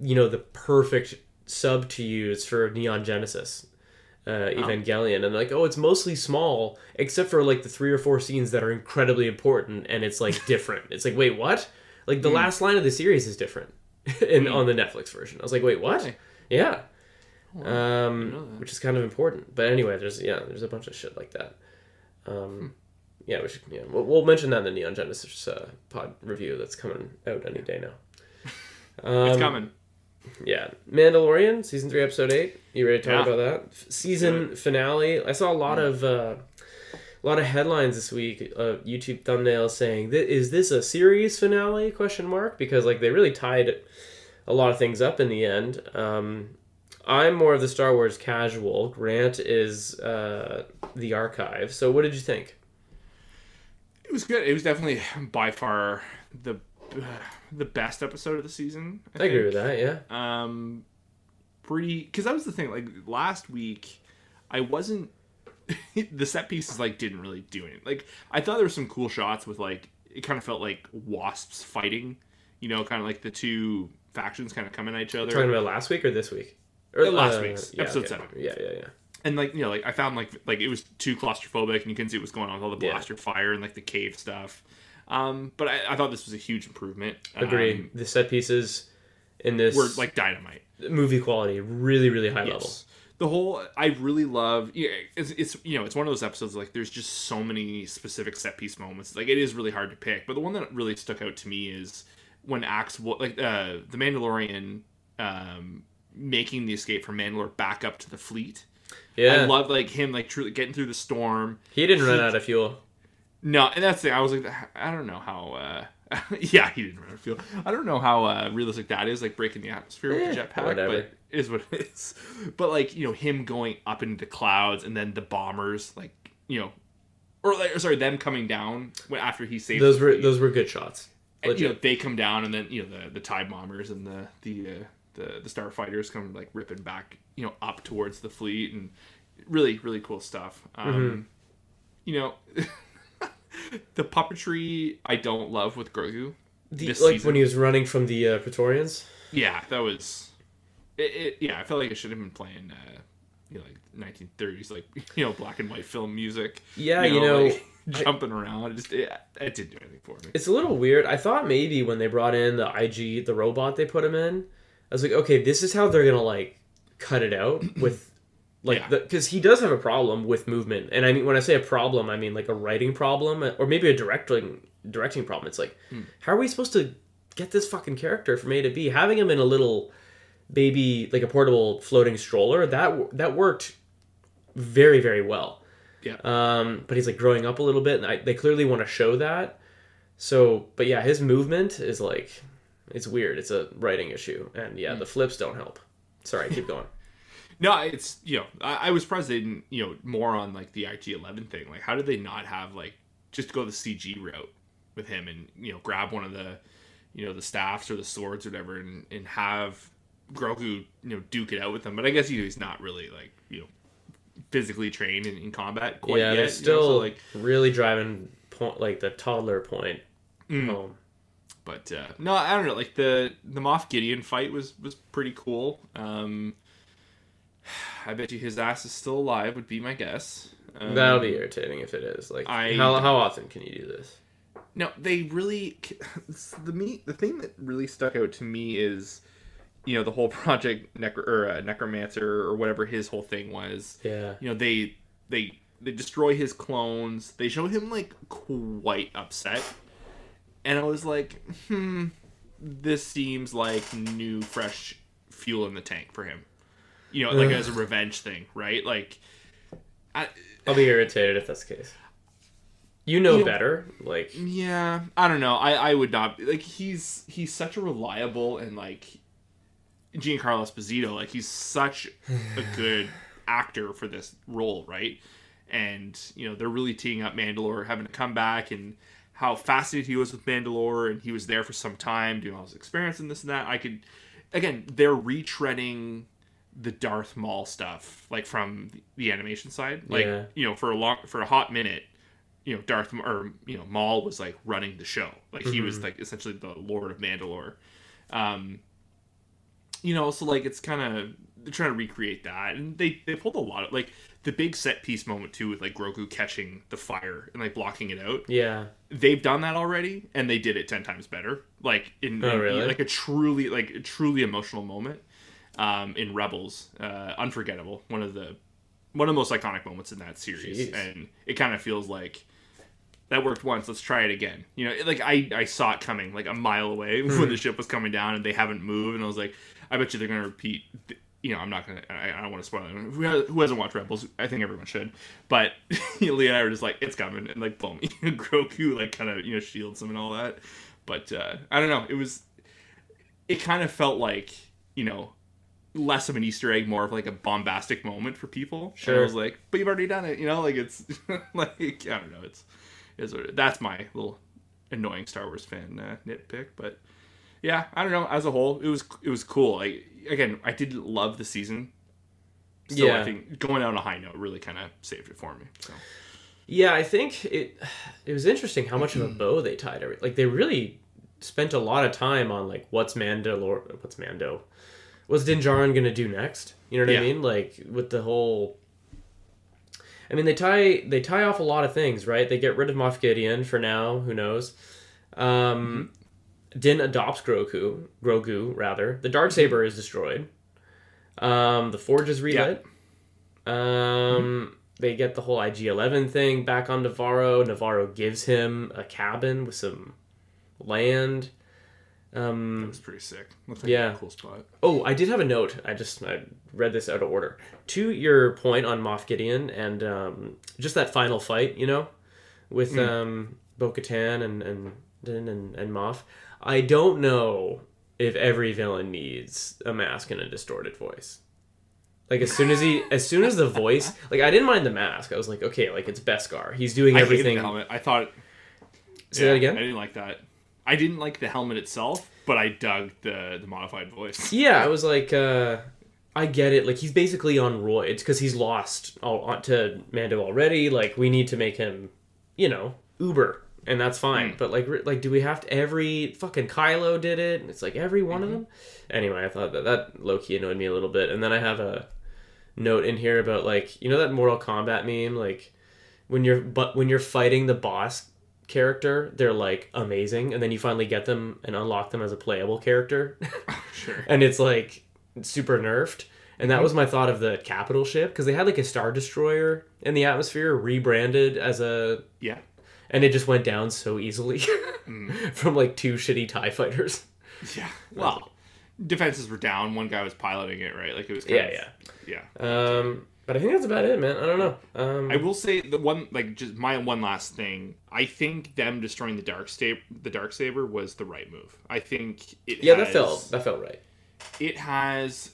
you know, the perfect sub to use for Neon Genesis, uh, Evangelion, and like, oh, it's mostly small except for like the three or four scenes that are incredibly important, and it's like different. it's like, wait, what? Like the last line of the series is different, in on the Netflix version. I was like, wait, what? Really? Yeah know um, which is kind of important. But anyway, there's yeah, there's a bunch of shit like that. Um, yeah, we should, yeah, we'll, we'll mention that in the Neon Genesis uh, pod review that's coming out any day now. Um, It's coming. Yeah, Mandalorian season three episode eight. You ready to talk Yeah. about that season finale? I saw a lot of uh, a lot of headlines this week. Uh, YouTube thumbnails saying, "Is this a series finale?" Question mark because like they really tied a lot of things up in the end. Um, I'm more of the Star Wars casual. Grant is uh, the archive. So what did you think? It was good. It was definitely by far the the best episode of the season. I agree with that. Yeah. um pretty because that was the thing like last week i wasn't the set pieces like didn't really do anything like i thought there were some cool shots with like it kind of felt like wasps fighting you know kind of like the two factions kind of coming at each other Talking about last week or this week? Or Uh, last week's, episode seven. Yeah, yeah, yeah. and like you know like i found like like it was too claustrophobic and you couldn't see what was going on with all the Yeah. blaster fire and like the cave stuff um but i, I thought this was a huge improvement. Agree. um, the set pieces in this were like dynamite. movie quality really, really high level. The whole I really love yeah, it's, it's you know it's one of those episodes like there's just so many specific set piece moments. Like it is really hard to pick but the one that really stuck out to me is when Axe like uh the Mandalorian um making the escape from Mandalore back up to the fleet. Yeah, I love like him like truly getting through the storm. He didn't run out of fuel. No and that's the thing I was like I don't know how uh yeah, he didn't run out of fuel. I don't know how uh, realistic that is, like breaking the atmosphere with Eh, the jetpack, whatever. but it is what it is. But like you know, him going up into the clouds and then the bombers, like you know, or like or sorry, them coming down after he saved Those were those were good shots. And, you know, they come down and then you know the the TIE bombers and the the uh, the the starfighters come like ripping back, you know, up towards the fleet and really really cool stuff. Um, Mm-hmm. You know. the puppetry I don't love with Grogu. The- like season. when he was running from the uh, Praetorians. Yeah, that was. It, it, yeah, I felt like it should have been playing, uh, you know, like 1930s, like you know, black and white film music. Yeah, you know, like, jumping around. It just it, it didn't do anything for me. It's a little weird. I thought maybe when they brought in the IG, the robot they put him in, I was like, okay, this is how they're gonna like cut it out with. Like, Yeah. because he does have a problem with movement, and I mean, when I say a problem, I mean like a writing problem, or maybe a directing directing problem. It's like, Hmm. how are we supposed to get this fucking character from A to B? Having him in a little baby, like a portable floating stroller, that that worked very very well. Yeah. Um, but he's like growing up a little bit, and I, they clearly want to show that. So, but yeah, his movement is like, it's weird. It's a writing issue, and yeah, the flips don't help. Sorry, keep going. No, it's you know, I, I was surprised they didn't, you know, more on like the IG11 thing. Like, how did they not have like just go the CG route with him and you know grab one of the, you know, the staffs or the swords or whatever, and and have Grogu you know duke it out with them. But I guess you know, he's not really like you know physically trained in, in combat quite yeah, yet. they're you know, still so, like really driving point like the toddler point Mm. home. But uh, no, I don't know. Like the the Moff Gideon fight was was pretty cool. Um, I bet you his ass is still alive. Would be my guess. Um, That'll be irritating if it is. Like, I- how how often can you do this? No, they really the me the thing that really stuck out to me is, you know, the whole project necro or uh, necromancer or whatever his whole thing was. Yeah, You know, they they they destroy his clones. They show him like quite upset, and I was like, hmm, this seems like new fresh fuel in the tank for him. You know, like as a revenge thing, right? Like, I, I'll be irritated if that's the case. You know You know- better. Like, Yeah, I don't know. I I would not like he's he's such a reliable and like Giancarlo Esposito. Like he's such a good actor for this role, right? And you know they're really teeing up Mandalore having to come back and how fascinated he was with Mandalore and he was there for some time doing all his experience and this and that. I could again they're retreading the Darth Maul stuff, like from the animation side. Like Yeah. you know, for a long for a hot minute, you know, Darth or you know Maul was like running the show. Like he was like essentially the Lord of Mandalore. Um, you know, so like it's kind of they're trying to recreate that, and they they pulled a lot of like the big set piece moment too with like Grogu catching the fire and like blocking it out Yeah. they've done that already and they did it 10 times better like in, Oh, in- really? like a truly like a truly emotional moment um in rebels uh unforgettable one of the one of the most iconic moments in that series Jeez. and it kind of feels like that worked once let's try it again you know like i i saw it coming like a mile away when the ship was coming down and they haven't moved and i was like i bet you they're gonna repeat th- you know, I'm not gonna. I, I don't want to spoil it. Who, has, who hasn't watched Rebels? I think everyone should. But Lee and I were just like, it's coming, and like, boom, Grogu like kind of you know shields him and all that. But uh, I don't know. It was. It kind of felt like you know, less of an Easter egg, more of like a bombastic moment for people. And Sure. I was like, but you've already done it. You know, like it's like I don't know. It's is that's my little annoying Star Wars fan uh, nitpick, but yeah, I don't know. As a whole, it was it was cool. Like again, I didn't love the season. So Yeah. I think going out on a high note really kind of saved it for me. So Yeah, I think it it was interesting how much of a bow they tied every like they really spent a lot of time on like what's Mandalore what's Mando what's Din Djarin gonna do next? You know what Yeah. I mean? Like with the whole I mean they tie they tie off a lot of things right? They get rid of Moff Gideon for now who knows? Um Din adopts Grogu Grogu rather. The dark saber is destroyed. Um the forge is relit. Um, they get the whole IG Eleven thing back on Nevarro. Nevarro gives him a cabin with some land. Um, was pretty sick. Like Yeah. a cool spot. oh, I did have a note. I just I read this out of order. To your point on Moff Gideon and um, just that final fight, you know, with um, Bo-Katan and and and, and Moff. I don't know if every villain needs a mask and a distorted voice. Like as soon as he, as soon as the voice, like I didn't mind the mask. I was like, okay, like it's Beskar. He's doing I everything. the helmet. I thought. Say that again? I didn't like that. I didn't like the helmet itself, but I dug the the modified voice. Yeah, I was like, uh, I get it. Like he's basically on roids because he's lost all, uh, to Mando already. Like we need to make him, you know, Uber, and that's fine. Hmm. But like, like, do we have to? Every fucking Kylo did it. and It's like every one of mm-hmm. them. Anyway, I thought that that low key annoyed me a little bit, and then I have a note in here about like you know that Mortal Kombat meme, like when you're but when you're fighting the boss character, they're like amazing, and then you finally get them and unlock them as a playable character. Sure. and it's like super nerfed. And that was my thought of the capital ship because they had like a star destroyer in the atmosphere rebranded as a, Yeah. and it just went down so easily from like two shitty Tie fighters. Yeah. Well, defenses were down. One guy was piloting it, right? Like it was. Kind Yeah, of, yeah. Um, but I think that's about it, man. I don't know. Um, I will say the one like just my one last thing. I think them destroying the dark saber, the dark saber was the right move. I think it. yeah, has, that felt that felt right. It has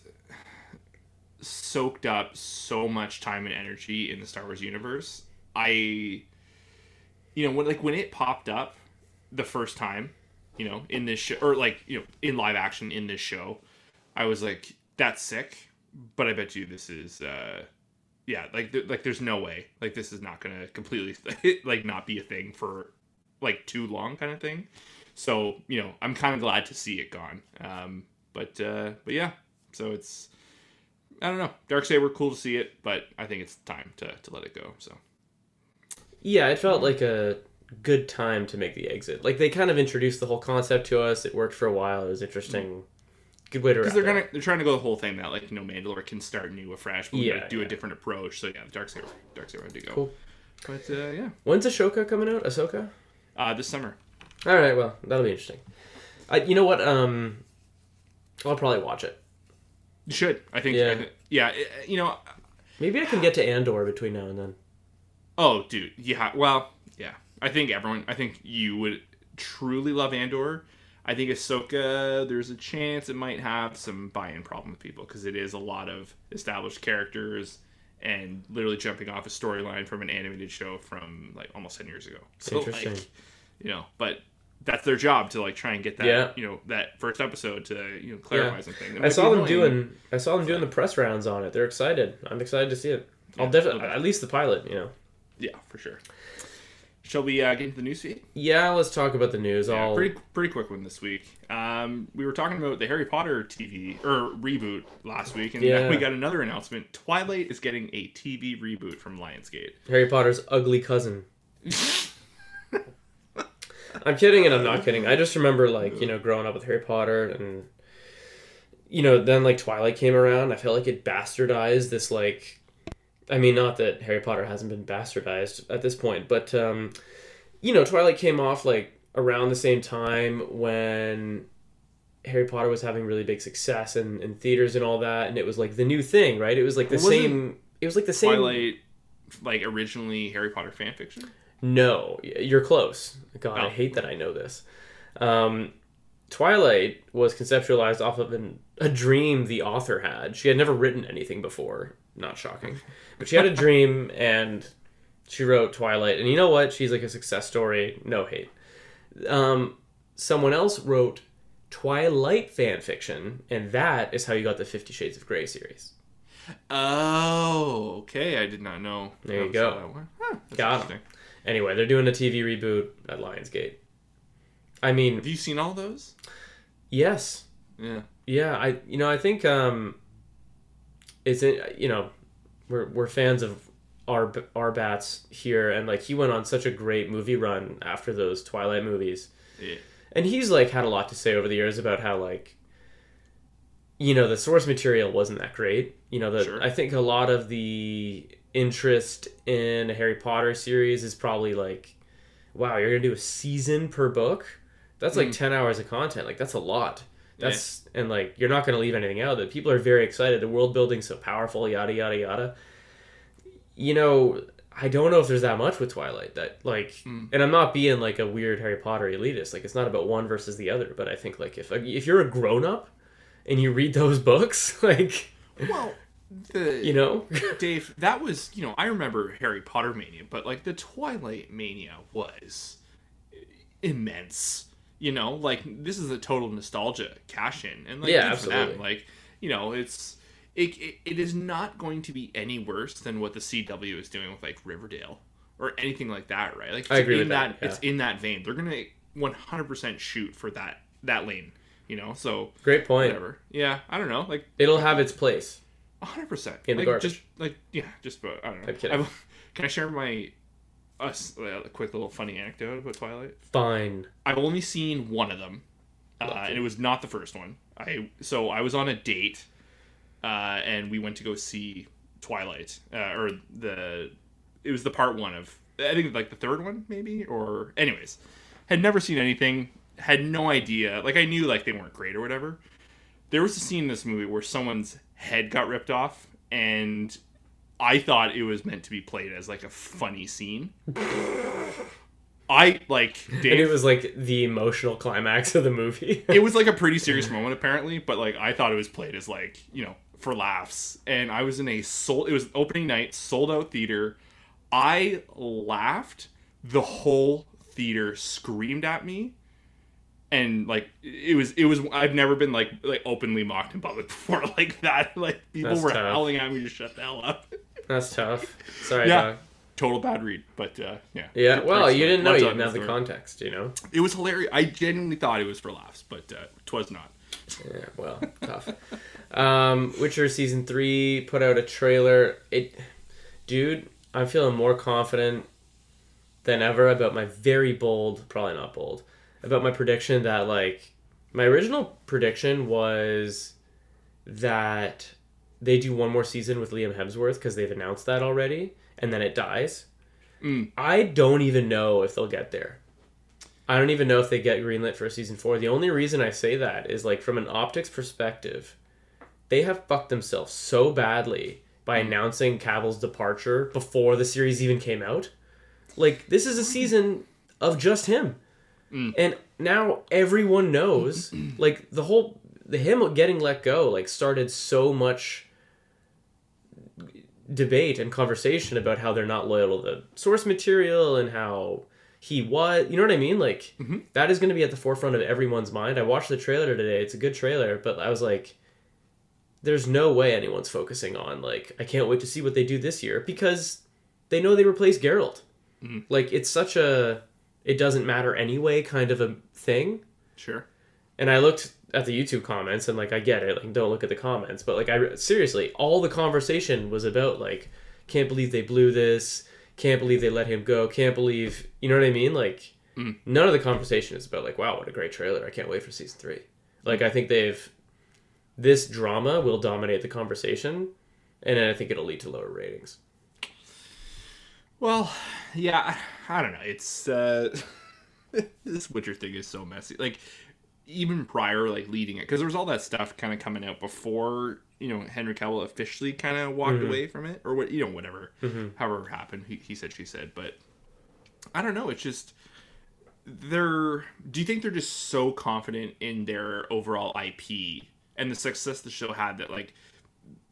soaked up so much time and energy in the Star Wars universe. I, you know, when like when it popped up the first time, you know, in this show or like you know in live action in this show, I was like, that's sick. But I bet you this is. uh yeah, like th- like there's no way like this is not gonna completely like not be a thing for like too long kind of thing. So you know I'm kind of glad to see it gone. Um, but uh, but yeah, so it's I don't know Dark Saber cool to see it, but I think it's time to to let it go. So Yeah, it felt like a good time to make the exit. Like they kind of introduced the whole concept to us. It worked for a while. It was interesting. Good way to because they're gonna they're trying to go the whole thing that like you know Mandalore can start new afresh, but Yeah, do a different approach. So yeah, Dark Saber Dark Saber had to go. Cool. But uh, yeah, When's Ahsoka coming out? Ahsoka. uh, this summer. All right, well, that'll be interesting. I, you know what? Um, I'll probably watch it. You should. I think. Yeah. I thi- yeah. it- you know. Maybe I can get to Andor between now and then. Oh, dude. Yeah. Well, yeah. I think everyone. I think you would truly love Andor. I think Ahsoka. There's a chance it might have some buy-in problem with people because it is a lot of established characters and literally jumping off a storyline from an animated show from like almost ten years ago. So Interesting. like, you know, but that's their job to like try and get that Yeah. you know that first episode to you know clarify Yeah. something. I saw them annoying. doing. I saw them doing the press rounds on it. They're excited. I'm excited to see it. I'll definitely at least the pilot. You know. yeah for sure. Shall we uh, get into the news feed? Yeah, let's talk about the news. Yeah, I'll pretty pretty quick one this week. Um, we were talking about the Harry Potter TV or reboot last week, and Yeah. we got another announcement. Twilight is getting a TV reboot from Lionsgate. Harry Potter's ugly cousin. I'm kidding and I'm not kidding. I just remember like, you know, growing up with Harry Potter and you know, then like Twilight came around. I felt like it bastardized this like I mean, not that Harry Potter hasn't been bastardized at this point, but um you know, Twilight came off like around the same time when Harry Potter was having really big success in, in theaters and all that, and it was like the new thing, right? It was like the Wasn't same. It was like the same. Twilight, like originally Harry Potter fan fiction. No, you're close. God, I Oh. hate that I know this. Um, Twilight was conceptualized off of an, a dream the author had. She had never written anything before. Not shocking, but she had a dream and she wrote Twilight. And you know what? She's like a success story. No hate. Um, someone else wrote Twilight fan fiction, and that is how you got the Fifty Shades of Grey series. Oh, okay. I did not know. There you go. that one. Huh, Got interesting. Anyway, they're doing a TV reboot at Lionsgate. I mean, Have you seen all those? yes, Yeah. Yeah, I you know I think um, it's in- you know we're we're fans of our our bats here, and like he went on such a great movie run after those Twilight movies, Yeah. and he's like had a lot to say over the years about how like you know the source material wasn't that great. You know, the Sure. I think a lot of the interest in a Harry Potter series is probably like, wow, you're gonna do a season per book. That's like mm. ten hours of content. Like that's a lot. That's and like you're not gonna leave anything out. That people are very excited. The world building's so powerful. Yada yada yada. You know, I don't know if there's that much with Twilight. That like, hmm. and I'm not being like a weird Harry Potter elitist. Like it's not about one versus the other. But I think like if if you're a grown up and you read those books, like Well, the you know, Dave, that was you know I remember Harry Potter mania, but like the Twilight mania was immense. You know, like this is a total nostalgia cash in, and like Yeah, for them. Like you know, it's it, it it is not going to be any worse than what the CW is doing with like Riverdale or anything like that, right? Like it's I agree in with that, It's in that vein. They're gonna one hundred percent shoot for that that lane. You know, so great point. whatever. Yeah, I don't know. Like It'll have its place. hundred percent In the garbage. Just like yeah, just but I don't know. I'm kidding. I've- can I share my us a quick little funny anecdote about Twilight? Fine. I've only seen one of them, uh, and it was not the first one. I so I was on a date, uh, and we went to go see Twilight, uh, or the it was the part one of I think like the third one maybe or anyways, had never seen anything, had no idea. Like I knew like they weren't great or whatever. There was a scene in this movie where someone's head got ripped off, and I thought it was meant to be played as like a funny scene. I like Dave, And it was like the emotional climax of the movie. it was like a pretty serious moment apparently but like i thought it was played as like you know for laughs and i was in a sold it was opening night sold out theater i laughed the whole theater screamed at me and like it was it was i've never been like like openly mocked in public before like that like people That's were tough. howling at me to shut the hell up That's tough. Sorry, Yeah. dog. total bad read but uh yeah Yeah, well, you didn't know you didn't have the context, you know? it was hilarious i genuinely thought it was for laughs but uh twas not Yeah, well, tough. Um, Witcher season three put out a trailer. It, dude, I'm feeling more confident than ever about my very bold, probably not bold, about my prediction that like my original prediction was that they do one more season with Liam Hemsworth because they've announced that already, and then it dies. Mm. I don't even know if they'll get there. I don't even know if they get greenlit for season four. The only reason I say that is like from an optics perspective, they have fucked themselves so badly by announcing Cavill's departure before the series even came out. Like this is a season of just him, and now everyone knows. like the whole the him getting let go like started so much debate and conversation about how they're not loyal to the source material and how he was. You know what I mean? Like Mhm. that is going to be at the forefront of everyone's mind. I watched the trailer today. It's a good trailer, but I was like, there's no way anyone's focusing on like I can't wait to see what they do this year because they know they replace Geralt. Mhm. Like it's such a it doesn't matter anyway kind of a thing. Sure. And I looked at the YouTube comments and like I get it, like don't look at the comments, but like I seriously, all the conversation was about like can't believe they blew this, can't believe they let him go, can't believe, you know what I mean? Like Mm. none of the conversation is about like wow, what a great trailer. I can't wait for season 3. Like I think they've this drama will dominate the conversation and I think it'll lead to lower ratings. Well, yeah, I I don't know. It's uh this Witcher thing is so messy. Like even prior, like leading it, because there was all that stuff kind of coming out before you know Henry Cavill officially kind of walked mm-hmm. away from it, or what you know whatever, mm-hmm. however it happened. He, he said, she said, but I don't know. It's just they're. Do you think they're just so confident in their overall IP and the success the show had that like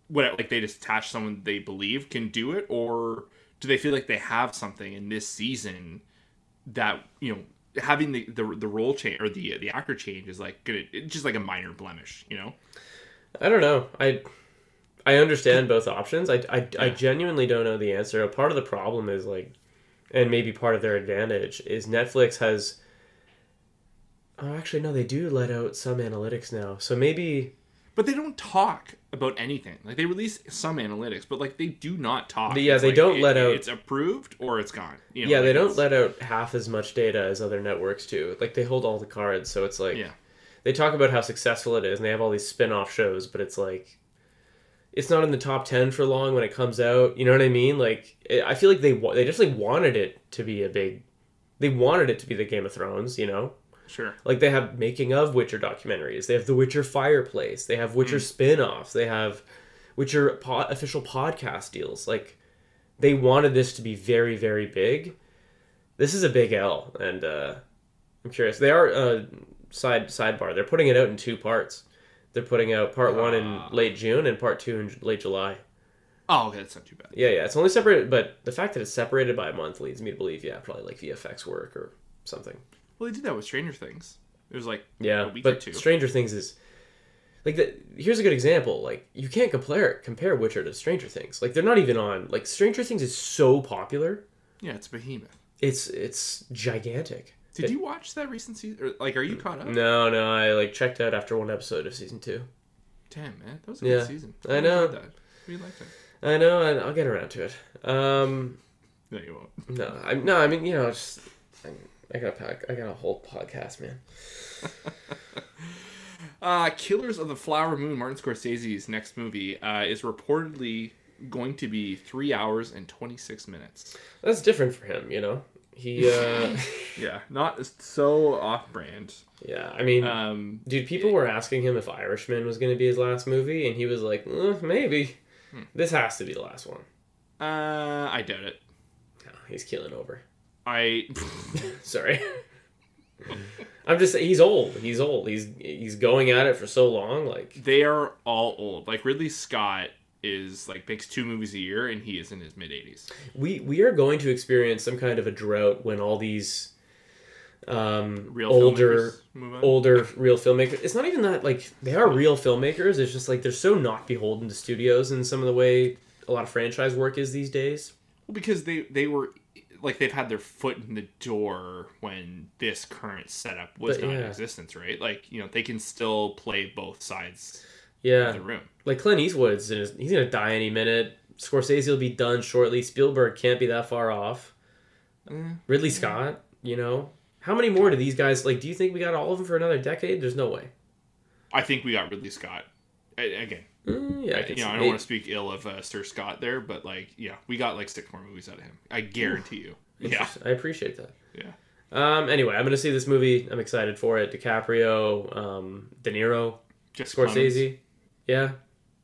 what like they just attach someone they believe can do it, or do they feel like they have something in this season that you know having the the, the role change or the the actor change is like gonna it's just like a minor blemish, you know? I don't know. I I understand both options. I, I, I genuinely don't know the answer. A part of the problem is like, and maybe part of their advantage is Netflix has. Oh, actually, no, they do let out some analytics now. So maybe But they don't talk about anything. Like they release some analytics, but like they do not talk. Yeah, It's they like, don't it- let out- It's approved or it's gone. You know, yeah, they don't it's- let out half as much data as other networks do. Like they hold all the cards, so it's like Yeah. they talk about how successful it is, and they have all these spin-off shows, but it's like it's not in the top 10 for long when it comes out. You know what I mean? Like it, I feel like they they definitely wanted it to be a big they wanted it to be the Game of Thrones, you know? Sure. Like they have making of Witcher documentaries. They have the Witcher fireplace. They have Witcher spin-offs. They have Witcher po- official podcast deals. Like they wanted this to be very very big. This is a big L and uh I'm curious. They are uh side sidebar. They're putting it out in two parts. They're putting out part 1 in late June and part 2 in late July. Oh, okay, that's not too bad. Yeah, yeah. It's only separated but the fact that it's separated by a month leads me to believe yeah, probably like VFX work or something. Well, they did that with Stranger Things. It was like Yeah, a week or but two. Stranger Things is like the. Here's a good example. Like you can't compare compare Witcher to Stranger Things. Like they're not even on. Like Stranger Things is so popular. yeah, it's Behemoth. It's it's gigantic. Did you watch that recent season? Or, like, are you caught up? No, no. I like checked out after one episode of season two. Damn, man, that was a Yeah, good season. I know. enjoyed That. We liked it. I know. and I'll get around to it. Um, No, you won't. no, I no. I mean, you know, just I, got a pack. I got a whole podcast, man. Uh, Killers of the Flower Moon, Martin Scorsese's next movie, uh, is reportedly going to be three hours and 26 minutes. That's different for him, you know. He, uh, Yeah, not so off brand. yeah. I mean, Um, Dude, people were asking him if Irishman was going to be his last movie, and he was like, eh, maybe. This has to be the last one. uh, I doubt it. No, he's killing over. I. Sorry. I'm just he's old. He's old. He's he's going at it for so long. Like they are all old. Like, Ridley Scott is, like, makes two movies a year, and he is in his mid 80s. we we are going to experience some kind of a drought when all these um Real older filmmakers move on. older real filmmakers. It's not even that like they are real filmmakers. It's just like they're so not beholden to studios in some of the way a lot of franchise work is these days. Well, because they they were like they've had their foot in the door when this current setup was But, not in yeah. existence, right? Like you know they can still play both sides Yeah. the room. like Clint Eastwood's in his, he's gonna die any minute. Scorsese will be done shortly. Spielberg can't be that far off. Mm. Ridley Scott, you know, how many more do these guys like? Do you think we got all of them for another decade? There's no way. I think we got Ridley Scott A- again. Mm, yeah, I, you know, I don't it- want to speak ill of uh, Sir Scott there, but like, yeah, we got like six more movies out of him. I guarantee you. Yeah, I appreciate that. yeah. Um, anyway, I'm gonna see this movie. I'm excited for it. DiCaprio, um, De Niro, Jesse Plemons, Scorsese. Yeah,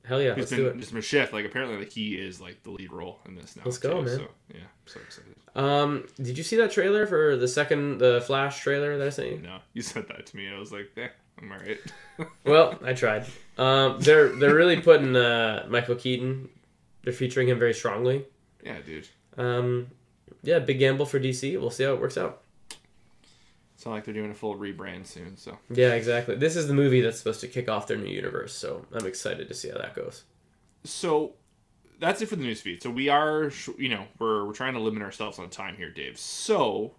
hell yeah, let's do it. just been shift. Like apparently, like he is like the lead role in this now. Let's go, too, man. So yeah, so excited. Um, did you see that trailer for the second, the Flash trailer that I sent you? No, you said that to me. I was like, eh, Alright. Well, I tried. Um, they're they're really putting uh, Michael Keaton. They're featuring him very strongly. yeah, dude. Um, yeah, big gamble for DC. We'll see how it works out. It's not like they're doing a full rebrand soon. So Yeah, exactly. This is the movie that's supposed to kick off their new universe, so I'm excited to see how that goes. so that's it for the newsfeed. So we are, you know, we're we're trying to limit ourselves on time here, Dave. So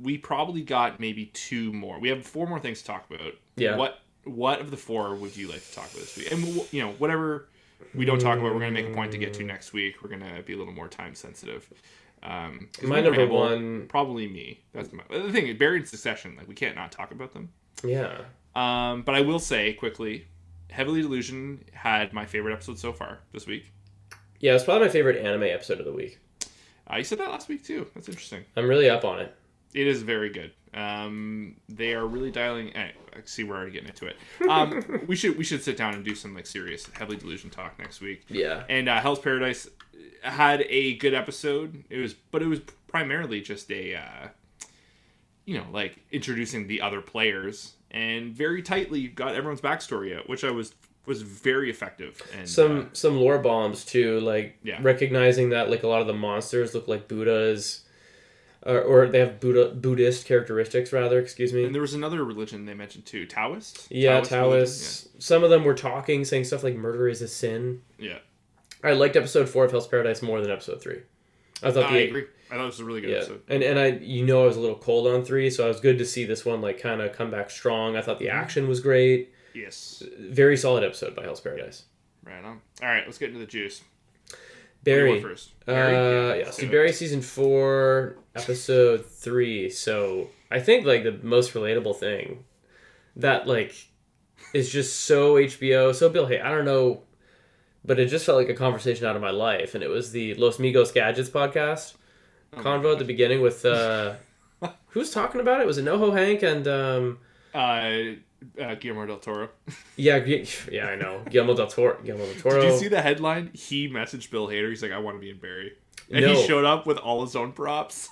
we probably got maybe two more. We have four more things to talk about. Yeah. What what of the four would you like to talk about this week? And we'll- you know, whatever we don't talk about, we're gonna make a point to get to next week. We're gonna be a little more time sensitive. Um, My number ramble, one- probably me. That's my the thing. Barry in Succession, like we can't not talk about them. Yeah. Um, but I will say quickly, Heavenly Delusion had my favorite episode so far this week. Yeah, it's probably my favorite anime episode of the week. Uh, you said that last week too. That's interesting. I'm really up on it. It is very good. Um, they are really dialing. eh, I see we're already getting into it. Um, we should we should sit down and do some like serious Heavenly Delusion talk next week. Yeah. And uh, Hell's Paradise had a good episode. It was, but it was primarily just a, uh, you know, like introducing the other players and very tightly got everyone's backstory out, which I was was very effective. And Some uh, some lore bombs too, like Yeah. recognizing that like a lot of the monsters look like Buddhas, or, or they have Buddha Buddhist characteristics rather. Excuse me. and there was another religion they mentioned too, Taoist. yeah, religion? Taoists. Some of them were talking, saying stuff like "murder is a sin." Yeah, yeah. I liked episode four of Hell's Paradise more than episode three. I thought I the agree. I thought it was a really good yeah, episode. and and I you know I was a little cold on three, so I was good to see this one like kind of come back strong. I thought Mm-hmm. the action was great. Yes, Very solid episode by Hell's Paradise. right on. All right, let's get into the juice. Barry. First. Uh, Barry? yeah, let's so. Barry season four, episode three. So I think like the most relatable thing that like is just so HBO, so Bill. Hey, I don't know, but it just felt like a conversation out of my life, and it was the Los Migos Gadgets podcast Oh convo at the beginning with uh, who's talking about it? Was it NoHo Hank and um, Uh, uh, Guillermo del Toro. yeah, yeah, I know Guillermo del Toro. Guillermo del Toro. Did you see the headline? He messaged Bill Hader. He's like, "I want to be in Barry," and No. he showed up with all his own props.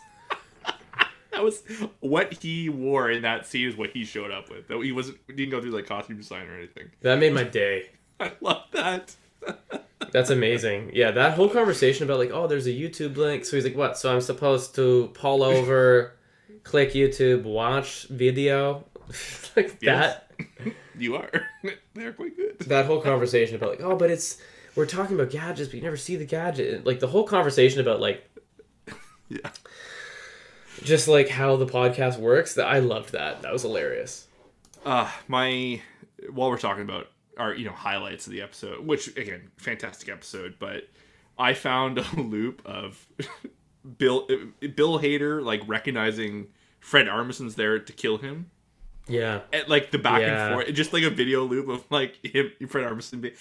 that was what he wore in that scene. Is what he showed up with. Though he wasn't he didn't go through like costume design or anything. That made my day. I love that. That's amazing. Yeah, that whole conversation about like, oh, there's a YouTube link. So he's like, what? So I'm supposed to pull over, click YouTube, watch video, like Yes. that. You are. They're quite good. That whole conversation about like, oh, but it's we're talking about gadgets, but you never see the gadget. Like the whole conversation about like, Yeah. just like how the podcast works. That I loved that. That was hilarious. Uh, my while we're talking about our you know highlights of the episode, which again, fantastic episode, but I found a loop of Bill Bill Hader like recognizing Fred Armisen's there to kill him. Yeah. And, like the back Yeah. and forth, just like a video loop of like him, Fred Armisen. Be,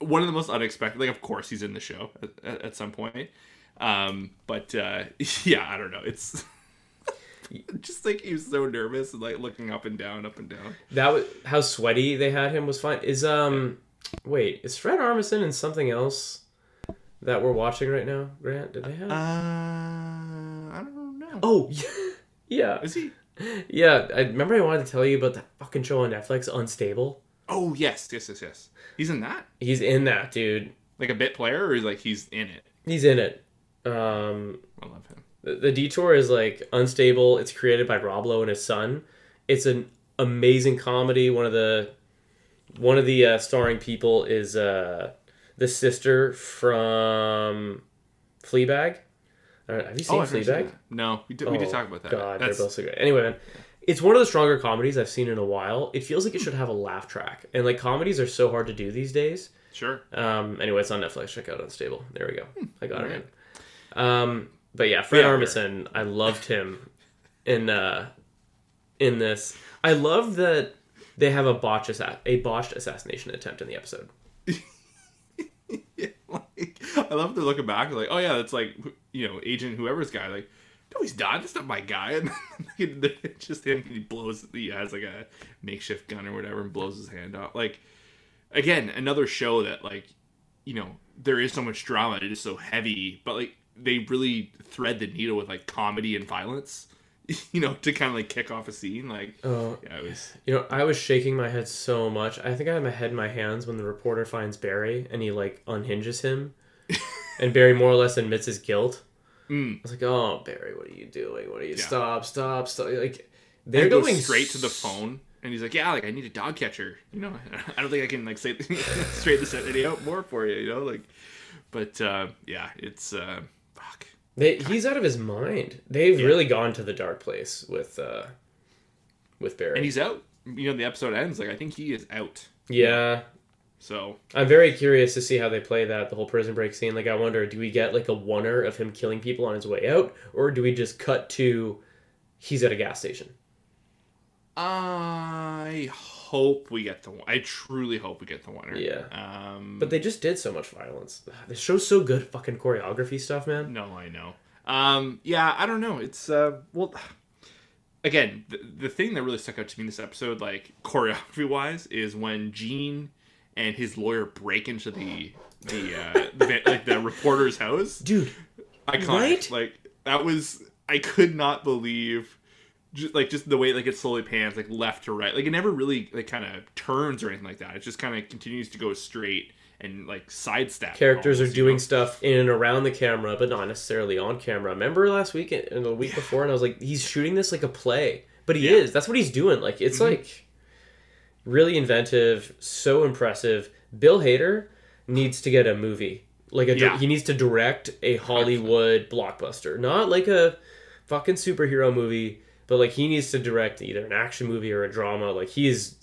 one of the most unexpected. Like, of course, he's in the show at, at, at some point. Um, but uh, yeah, I don't know. It's just like he was so nervous and like looking up and down, up and down. That was how sweaty they had him was fine. Is um, wait, is Fred Armisen in something else that we're watching right now? Grant, did they have? Uh, I don't know. oh, yeah, Is he? Yeah. I remember I wanted to tell you about that fucking show on Netflix, Unstable. Oh yes, yes, yes, yes. He's in that. He's in that, dude. Like a bit player, or is like he's in it. He's in it. Um, I love him. the, the detour is like unstable. It's created by Rob Lowe and his son. It's an amazing comedy. One of the one of the uh, starring people is uh, the sister from Fleabag. Have you seen I've seen Fleabag? No, we did. we did Oh, talk about that. God, That's they're both so good. Anyway, man, it's one of the stronger comedies I've seen in a while. It feels like it should have a laugh track, and like comedies are so hard to do these days. sure. Um, anyway, it's on Netflix. Check out Unstable. There we go. I got it alright. in. Um, but yeah, Fred Yeah, Armisen, I loved him in uh, in this. I love that they have a botch assa- a botched assassination attempt in the episode. Yeah, like I love to looking back like, oh yeah, that's like you know agent whoever's guy. Like, no, he's not. That's not my guy. And then just him. He blows. He has like a makeshift gun or whatever and blows his hand off. Like, again, another show that like, you know, there is so much drama. It is so heavy, but like they really thread the needle with like comedy and violence. You know, to kind of like kick off a scene. Like, Oh, yeah, it was. you know, I was shaking my head so much. I think I had my head in my hands when the reporter finds Barry and he like unhinges him, and Barry more or less admits his guilt. Mm. I was like, oh Barry, what are you doing? What are you? Yeah. Stop! Stop! Stop! Like They're going straight to the phone, and he's like, "Yeah, like I need a dog catcher. You know, I don't think I can like say straight this entity out more for you. You know, like, but uh, yeah, it's uh, fuck. They, he's out of his mind. They've Yeah. really gone to the dark place with uh, with Barry. And he's out. You know, the episode ends like I think he is out. yeah, So I'm very curious to see how they play that the whole prison break scene. Like, I wonder, do we get like a oner of him killing people on his way out, or do we just cut to he's at a gas station? I hope we get the. one. I truly hope we get the winner. Yeah. Um. But they just did so much violence. The show's so good, fucking choreography stuff, man. No, I know. Um, yeah, I don't know. It's uh, well, again, the, the thing that really stuck out to me in this episode, like choreography wise, is when Gene and his lawyer break into the the uh, the like the reporter's house. Dude, Iconic. Right? Like that was I could not believe. Just, like just the way like it slowly pans like left to right like it never really like kind of turns or anything like that it just kind of continues to go straight and like sidestep characters are almost, you doing know? stuff in and around the camera, but not necessarily on camera. Remember last week and the week before, and I was like, he's shooting this like a play, but he Yeah. is. That's what he's doing. Like it's like really inventive, so impressive. Bill Hader needs to get a movie. Like a, Yeah. he needs to direct a Hollywood blockbuster, not like a fucking superhero movie, but like he needs to direct either an action movie or a drama. Like he is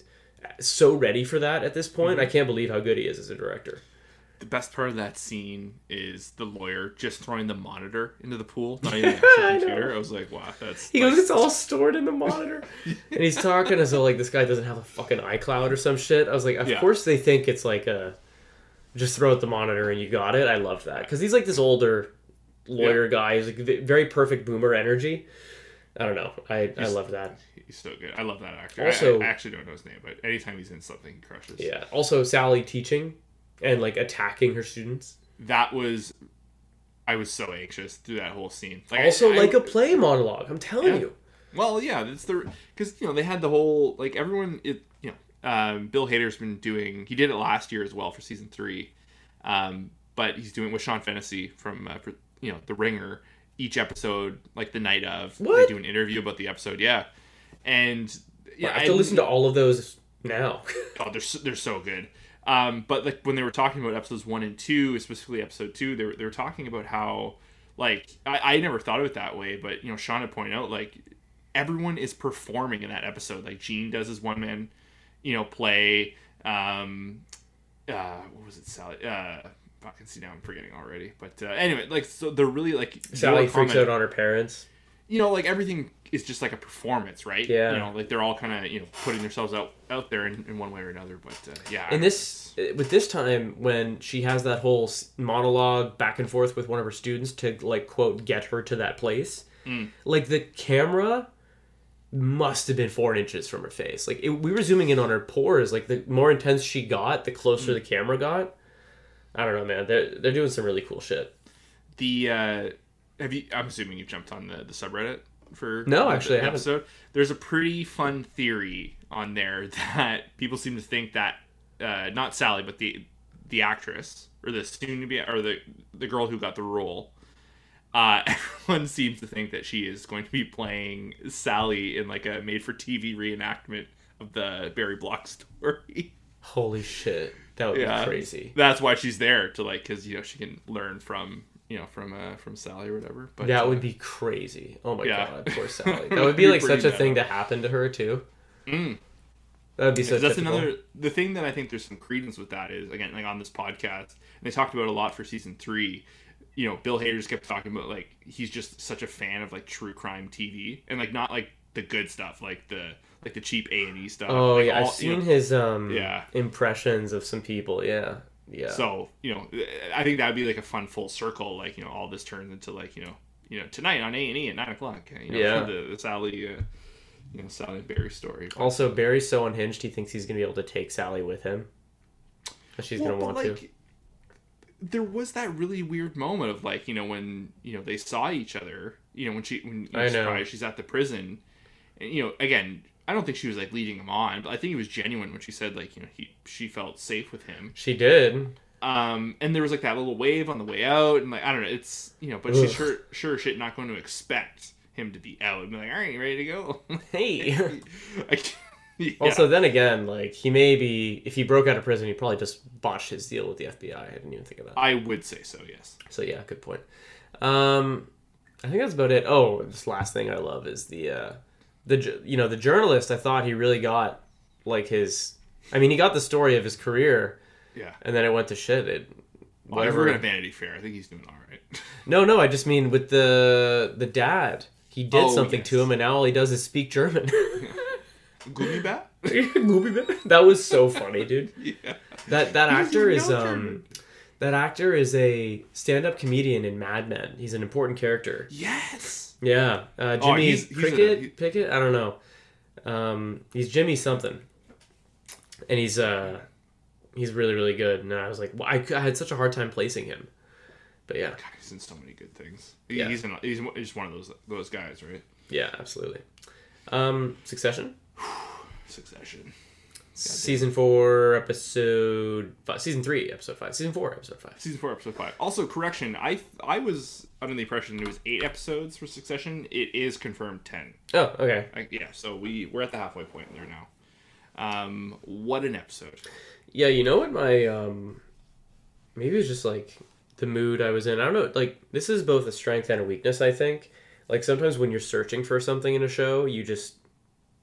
so ready for that at this point. I Mm-hmm. can't believe how good he is as a director. The best part of that scene is the lawyer just throwing the monitor into the pool, not even the actual I computer. I was like, wow, that's. He like, goes, it's all stored in the monitor. and he's talking as though like this guy doesn't have a fucking iCloud or some shit. I was like, of Yeah. course they think it's like a just throw out the monitor and you got it. I loved that because he's like this older lawyer guy. He's like very perfect boomer energy. I don't know. I I love that. He's so good. I love that actor. Also- I, I actually don't know his name, but anytime he's in something, he crushes. Yeah. Also, Sally teaching and like attacking her students. That was. I was so anxious through that whole scene. Like, Also, I- I- like a play monologue. I'm telling Yeah. you. Well, yeah, it's the because you know they had the whole like everyone. It you know um, Bill Hader's been doing. He did it last year as well for season three, um, but he's doing with Sean Fennessy from uh, for, you know The Ringer. Each episode, like the night of, What? they do an interview about the episode. Yeah, and yeah, I have to listen to all of those now. Oh, they're so, they're so good. Um, but like when they were talking about episodes one and two, specifically episode two, they were, they were talking about how like I, I never thought of it that way, but you know Sean had pointed out like everyone is performing in that episode. Like Gene does his one man, you know, play. Um, uh, what was it, Sally? Uh, fucking see now I'm forgetting already. But uh, anyway, like so they're really like Sally freaks comment- out on her parents. You know, like everything is just like a performance, right? Yeah. You know, like they're all kind of you know putting themselves out out there in, in one way or another. But uh, yeah, And this, with this time, when she has that whole monologue back and forth with one of her students to, like, quote, get her to that place, Mm. like, the camera must have been four inches from her face. Like, it, we were zooming in on her pores. Like, the more intense she got, the closer Mm. the camera got. I don't know, man. They're, they're doing some really cool shit. the uh, have you? I'm assuming you've jumped on the the subreddit for No, the- actually, I the episode. There's a pretty fun theory on there that people seem to think that uh, not Sally, but the the actress or the soon to be or the the girl who got the role. Uh, everyone seems to think that she is going to be playing Sally in like a made for TV reenactment of the Barry Block story. Holy shit. That would Yeah. be crazy. That's why she's there to like, because you know she can learn from you know from uh, from Sally or whatever. But that uh, would be crazy. Oh my yeah. god, poor Sally. That would be be like such a thing to happen to her too. Mm. That would be so. That's typical. another the thing that I think there's some credence with that is again like on this podcast and they talked about a lot for season three. You know, Bill Hader just kept talking about like he's just such a fan of like true crime TV and like not like the good stuff like the like the cheap A and E stuff. Oh like, yeah, all- I've seen you know, his um Yeah. impressions of some people. Yeah, yeah. So you know, I think that'd be like a fun full circle. Like you know, all this turns into like you know, you know, tonight on A and E at nine o'clock. You know, Yeah. the, the Sally, uh, you know, Sally and Barry story. But- also, Barry's so unhinged. He thinks he's gonna be able to take Sally with him. That she's Well, gonna but, want to. There was that really weird moment of like you know when you know they saw each other. You know when she when you know. she's at the prison, and you know again. I don't think she was like leading him on, but I think it was genuine when she said like you know he she felt safe with him. She did. Um, and there was like that little wave on the way out, and like I don't know, it's you know, but she's sure sure shit not going to expect him to be out and be like, all right, you ready to go? Hey. Yeah. Also, then again, like he may be if he broke out of prison, he probably just botched his deal with the FBI. I didn't even think of that. I would say so, yes. So yeah, good point. Um, I think that's about it. Oh, this last thing I love is the uh, the you know the journalist. I thought he really got like his. I mean, he got the story of his career, Yeah. and then it went to shit. It Well, if whatever. gonna Vanity Fair, I think he's doing all right. No, no, I just mean with the the dad. He did Oh, something to him, and now all he does is speak German. Gooby Bat? that was so funny, dude. yeah. That that actor is um German. that actor is a stand-up comedian in Mad Men. He's an important character. Yes. Yeah, uh, Oh, Jimmy he's- he's Cricket, a- he- Pickett. I don't know. Um, he's Jimmy something, and he's uh, he's really really good. And I was like, well, I, I had such a hard time placing him, but yeah, God, he's in so many good things. Yeah. He's in, he's just one of those those guys, right? yeah, absolutely. Um, Succession, Succession. Season four, episode five, season three, episode five, season four, episode five. Season four, episode five. Also, correction. I I was under the impression it was eight episodes for Succession. It is confirmed ten. Oh, okay. I, yeah, so we we're at the halfway point there now. Um, what an episode! Yeah, you know what my um maybe it was just like the mood I was in. I don't know, like this is both a strength and a weakness, I think. Like sometimes when you're searching for something in a show, you just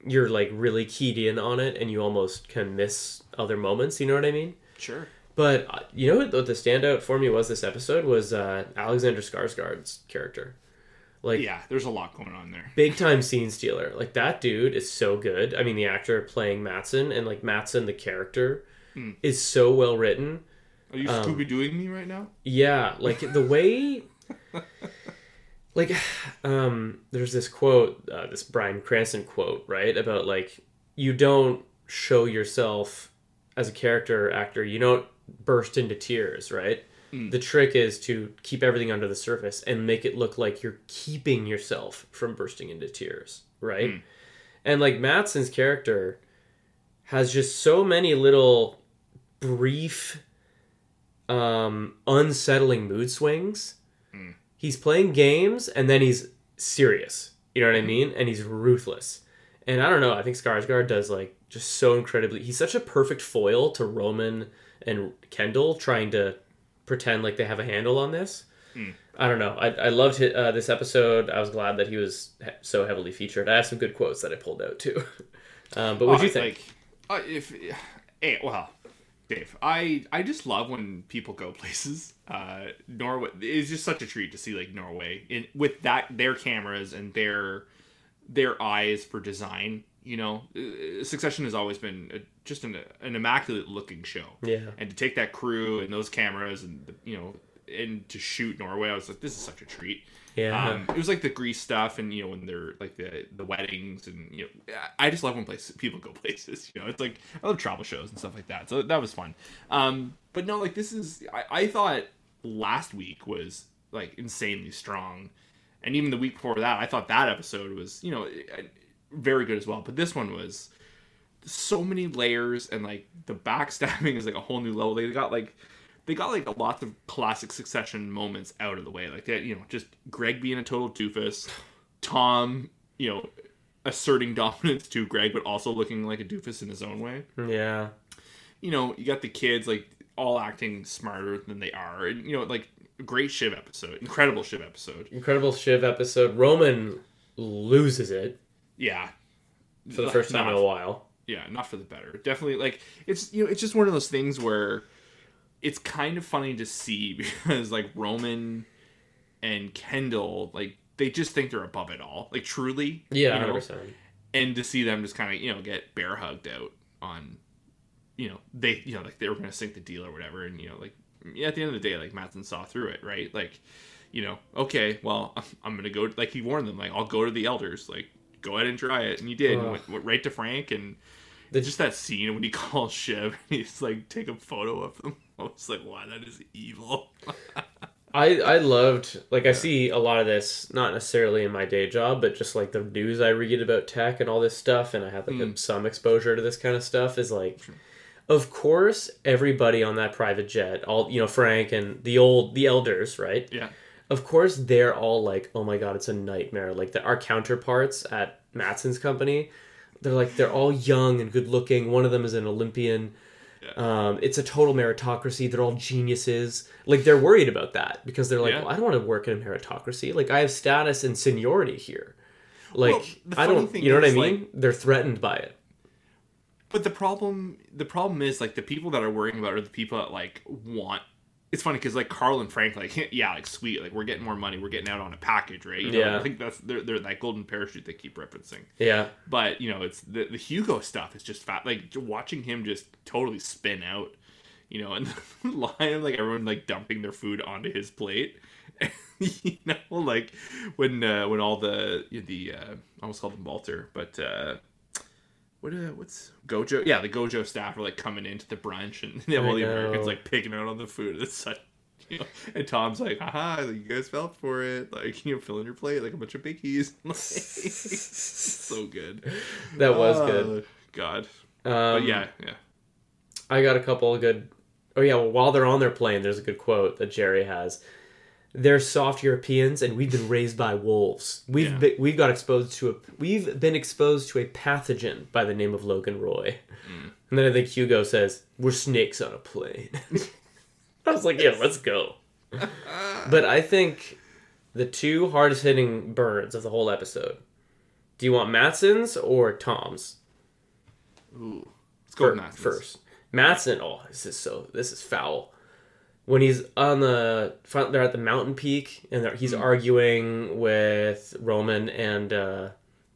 you're like really keyed in on it and you almost can miss other moments, you know what I mean? Sure. But uh, you know what the, standout for me was this episode was uh Alexander Skarsgård's character. Like Yeah, there's a lot going on there. big time scene stealer. Like that dude is so good. I mean, the actor playing Matsson and like Matsson the character is so well written. Are you Um, Scooby Dooing me right now? Yeah, like the way like um there's this quote, uh, this Bryan Cranston quote, right? About like you don't show yourself as a character or actor, you don't burst into tears, right? The trick is to keep everything under the surface and make it look like you're keeping yourself from bursting into tears, right? And like Matsson's character has just so many little brief um unsettling mood swings. He's playing games and then he's serious. You know what I mean? And he's ruthless. And I don't know, I think Skarsgård does like just so incredibly he's such a perfect foil to Roman and Kendall trying to pretend like they have a handle on this. I don't know. I, I loved it, uh, this episode. I was glad that he was he- so heavily featured. I have some good quotes that I pulled out too. Um, but what do you Oh, think? Like, uh, if, eh, well, Dave, I I just love when people go places. Uh, Norway is just such a treat to see like Norway in with that their cameras and their their eyes for design. You know, Uh, Succession has always been a, just an, an immaculate looking show. Yeah. and to take that crew and those cameras and you know and to shoot Norway, I was like, this is such a treat. Yeah. Um, it was like the Greece stuff, and you know when they're like the the weddings, and you know I just love when places people go places. You know, it's like I love travel shows and stuff like that. So that was fun. Um, but no, like this is I, I thought last week was like insanely strong, and even the week before that, I thought that episode was you know eh, very good as well. But this one was so many layers, and like the backstabbing is like a whole new level. They got like they got like a lot of classic succession moments out of the way like that you know just greg being a total doofus tom you know asserting dominance to greg but also looking like a doofus in his own way yeah. you know you got the kids like all acting smarter than they are and you know like great shiv episode incredible shiv episode Incredible Shiv episode. Roman loses it yeah for the first time Not- in a while. yeah not for the better definitely like it's you know it's just one of those things where it's kind of funny to see because like roman and kendall like they just think they're above it all like truly Yeah, you know? hundred percent. and to see them just kind of you know get bear hugged out on you know they you know like they were gonna sink the deal or whatever and you know like yeah, at the end of the day like Matsson saw through it right like you know okay well i'm gonna go like he warned them like i'll go to the elders like go ahead and try it and he did and went, went right to frank and The- just that scene when he calls Shiv and he's like take a photo of them i was like wow that is evil I I loved like I see a lot of this not necessarily in my day job, but just like the news I read about tech and all this stuff, and I have like Hmm. a, some exposure to this kind of stuff. Is like Of course, everybody on that private jet, all you know, Frank and the old the elders, right? Yeah. Of course, they're all like, "Oh my god, it's a nightmare." Like the, our counterparts at Matsson's company, they're like they're all young and good looking. One of them is an Olympian. Um, it's a total meritocracy. They're all geniuses. Like they're worried about that because they're like, Yeah. well, I don't want to work in a meritocracy. Like I have status and seniority here. Like Well, the I don't, you know what I mean? like- they're threatened by it. But the problem, the problem is like the people that are worrying about are the people that like want. It's funny because like Carl and Frank, like yeah, like sweet, like we're getting more money, we're getting out on a package, right? You know, Yeah. I think that's they're, they're that golden parachute they keep referencing. Yeah, But you know, it's the the Hugo stuff is just fat. Like watching him just totally spin out, you know, and the line of like everyone like dumping their food onto his plate. you know, like when uh, when all the the uh, I almost called them Walter, but uh, what uh, what's Gojo? Yeah, the Gojo staff are like coming into the brunch, and they have all the Americans like picking out on the food. It's such. You know, and Tom's like, haha, you guys fell for it. Like, you know, fill in your plate like a bunch of bickies. So good. that was Oh, good. God. Um, But yeah, yeah. I got a couple of good. Oh yeah, well, while they're on their plane, there's a good quote that Gerri has. They're soft Europeans, and we've been raised by wolves. We've Yeah. been, we've got exposed to a we've been exposed to a pathogen by the name of Logan Roy. Mm. And then I think Hugo says, "We're snakes on a plane." I was like, "Yeah, let's go." but I think the two hardest hitting burns of the whole episode. Do you want Matsson's or Tom's? Ooh. Let's go with Matsson's. first. Matsson, oh, this is so this is foul. When he's on the front, they're at the mountain peak, and he's Hmm. arguing with Roman and uh,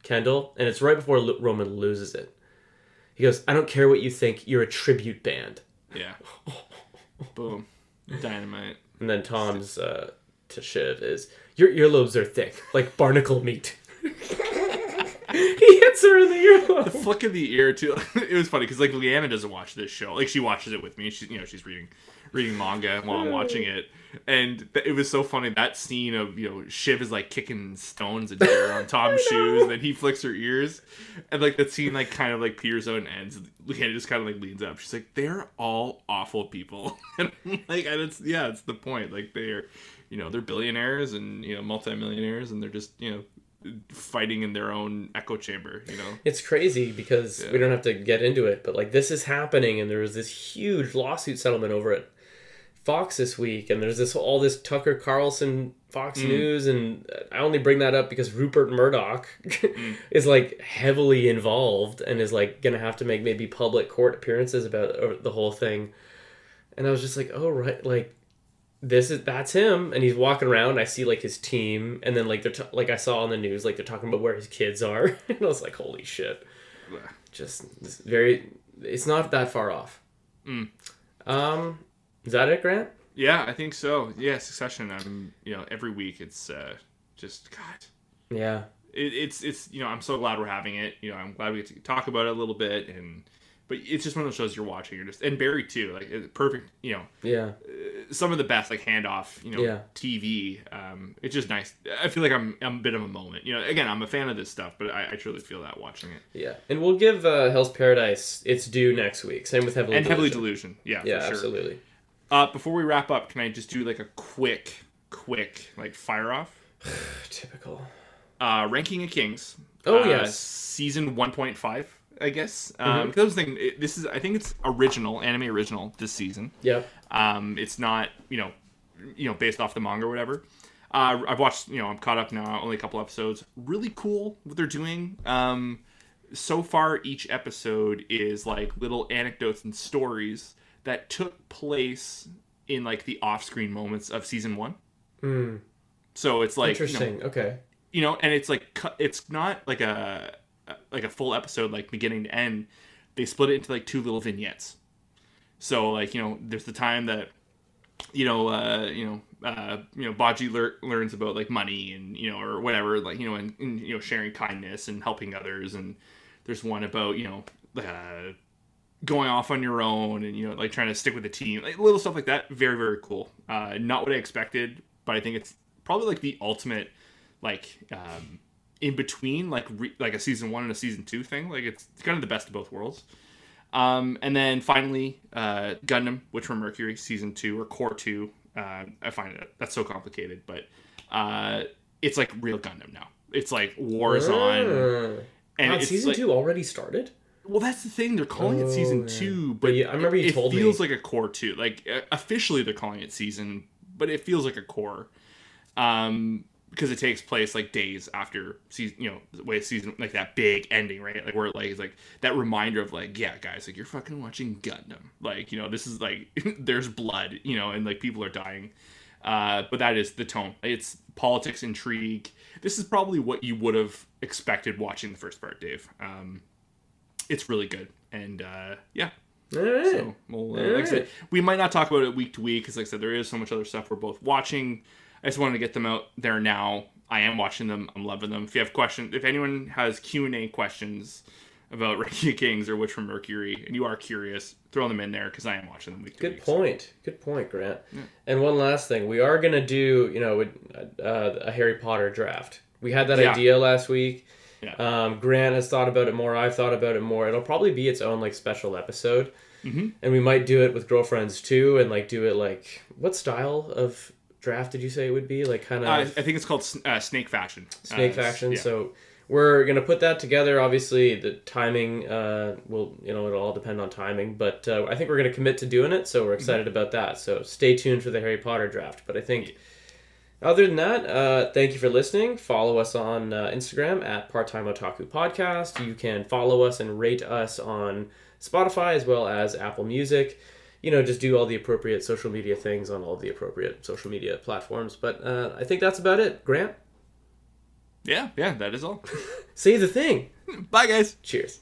Kendall, and it's right before Lo- Roman loses it. He goes, "I don't care what you think. You're a tribute band." Yeah. Boom. Dynamite. And then Tom's uh, to Shiv is, "Your earlobes are thick, like barnacle meat." he hits her in the earlobe. The flick of the ear too. it was funny because like Leanna doesn't watch this show. Like she watches it with me. She's you know she's reading reading manga while I'm watching it, and th- it was so funny that scene of you know Shiv is like kicking stones and dirt on Tom's shoes, and then he flicks her ears, and like that scene like kind of like peters out and ends. Leanna just kind of like leans up. She's like, "They're all awful people," and like, and it's yeah, it's the point. Like they're you know they're billionaires and you know multimillionaires, and they're just you know fighting in their own echo chamber. You know. It's crazy because we don't have to get into it, but like this is happening, and there was this huge lawsuit settlement over it. Fox this week, and there's this all this Tucker Carlson Fox News, and I only bring that up because Rupert Murdoch is like heavily involved and is like gonna have to make maybe public court appearances about uh, the whole thing. And I was just like, oh right, like this is that's him, and he's walking around. I see like his team, and then like they're t- like I saw on the news, like they're talking about where his kids are, and I was like, holy shit just very it's not that far off um is that it grant Yeah, I think so. Yeah, Succession. I'm, you know, every week it's uh, just God. yeah It, it's it's you know I'm so glad we're having it. You know I'm glad we get to talk about it a little bit and. But it's just one of those shows you're watching. You're just and Barry too, like perfect. You know, yeah some of the best like handoff. You know, Yeah. TV. Um, it's just nice. I feel like I'm, I'm a bit of a moment. You know, again, I'm a fan of this stuff, but I, I truly feel that watching it. yeah and we'll give uh hell's paradise its due next week same with heavenly And Heavenly Delusion. delusion. Yeah, yeah for sure. absolutely Uh, before we wrap up, can I just do like a quick, quick like fire off? typical uh, Ranking of Kings. Oh, uh, yes. season one point five, I guess. Mm-hmm. Um, 'cause that was the thing. it- This is, I think, it's original anime original this season. Yeah. Um, it's not, you know, you know, based off the manga or whatever. Uh, I've watched, you know, I'm caught up now. Only a couple episodes. Really cool what they're doing. Um, so far, each episode is like little anecdotes and stories that took place in like the off-screen moments of season one. So it's like you know, interesting okay you know and it's like it's not like a like a full episode like beginning to end they split it into like two little vignettes. So like you know there's the time that you know uh you know uh you know Bojji lear- learns about like money and you know or whatever like you know and, and you know sharing kindness and helping others. And there's one about you know uh going off on your own and you know like trying to stick with the team like little stuff like that. Very very cool. Uh not what i expected but i think it's probably like the ultimate like um in between like re- like a season one and a season two thing like it's kind of the best of both worlds Um, and then finally, uh, Gundam, Witch from Mercury, season two or cour two. Uh, I find it that's so complicated, but uh, it's like real Gundam now. It's like war is on, Uh, and God, it's season like, two already started. Well, that's the thing. They're calling it Oh, season yeah. two, But but yeah, I remember you it told me. feels like a cour two. Like uh, officially, they're calling it season, but it feels like a cour, um, because it takes place like days after season. You know, the way season like that big ending, right? Like where like it's like that reminder of like, yeah, guys, like you're fucking watching Gundam. Like you know, this is like there's blood, you know, and like people are dying. Uh, but that is the tone. It's politics, intrigue. This is probably what you would have expected watching the first part, Dave. Um, it's really good, and uh, yeah. All right. So, well, uh, like I said, we might not talk about it week to week because, like I said, there is so much other stuff we're both watching. I just wanted to get them out there now. I am watching them. I'm loving them. If you have questions, if anyone has Q and A questions about of Kings or Witch from Mercury, and you are curious, throw them in there because I am watching them week Good week. point. Good point, Grant. And one last thing, we are gonna do, you know, uh, a Harry Potter draft. We had that Yeah. idea last week. Yeah. Um, Grant has thought about it more. I've thought about it more. It'll probably be its own like special episode, mm-hmm. and we might do it with girlfriends too, and like do it like what style of draft did you say it would be? Like kind of Uh, I think it's called uh, Snake Fashion. snake Uh, faction. yeah. So we're gonna put that together. Obviously, the timing uh, will you know it'll all depend on timing, but uh, I think we're gonna commit to doing it. So we're excited about that. So stay tuned for the Harry Potter draft. But I think. Other than that, uh, thank you for listening. Follow us on uh, Instagram at Part Time Otaku Podcast. You can follow us and rate us on Spotify as well as Apple Music. You know, just do all the appropriate social media things on all the appropriate social media platforms. But uh, I think that's about it. Grant, yeah, yeah, that is all. say the thing. Bye, guys. Cheers.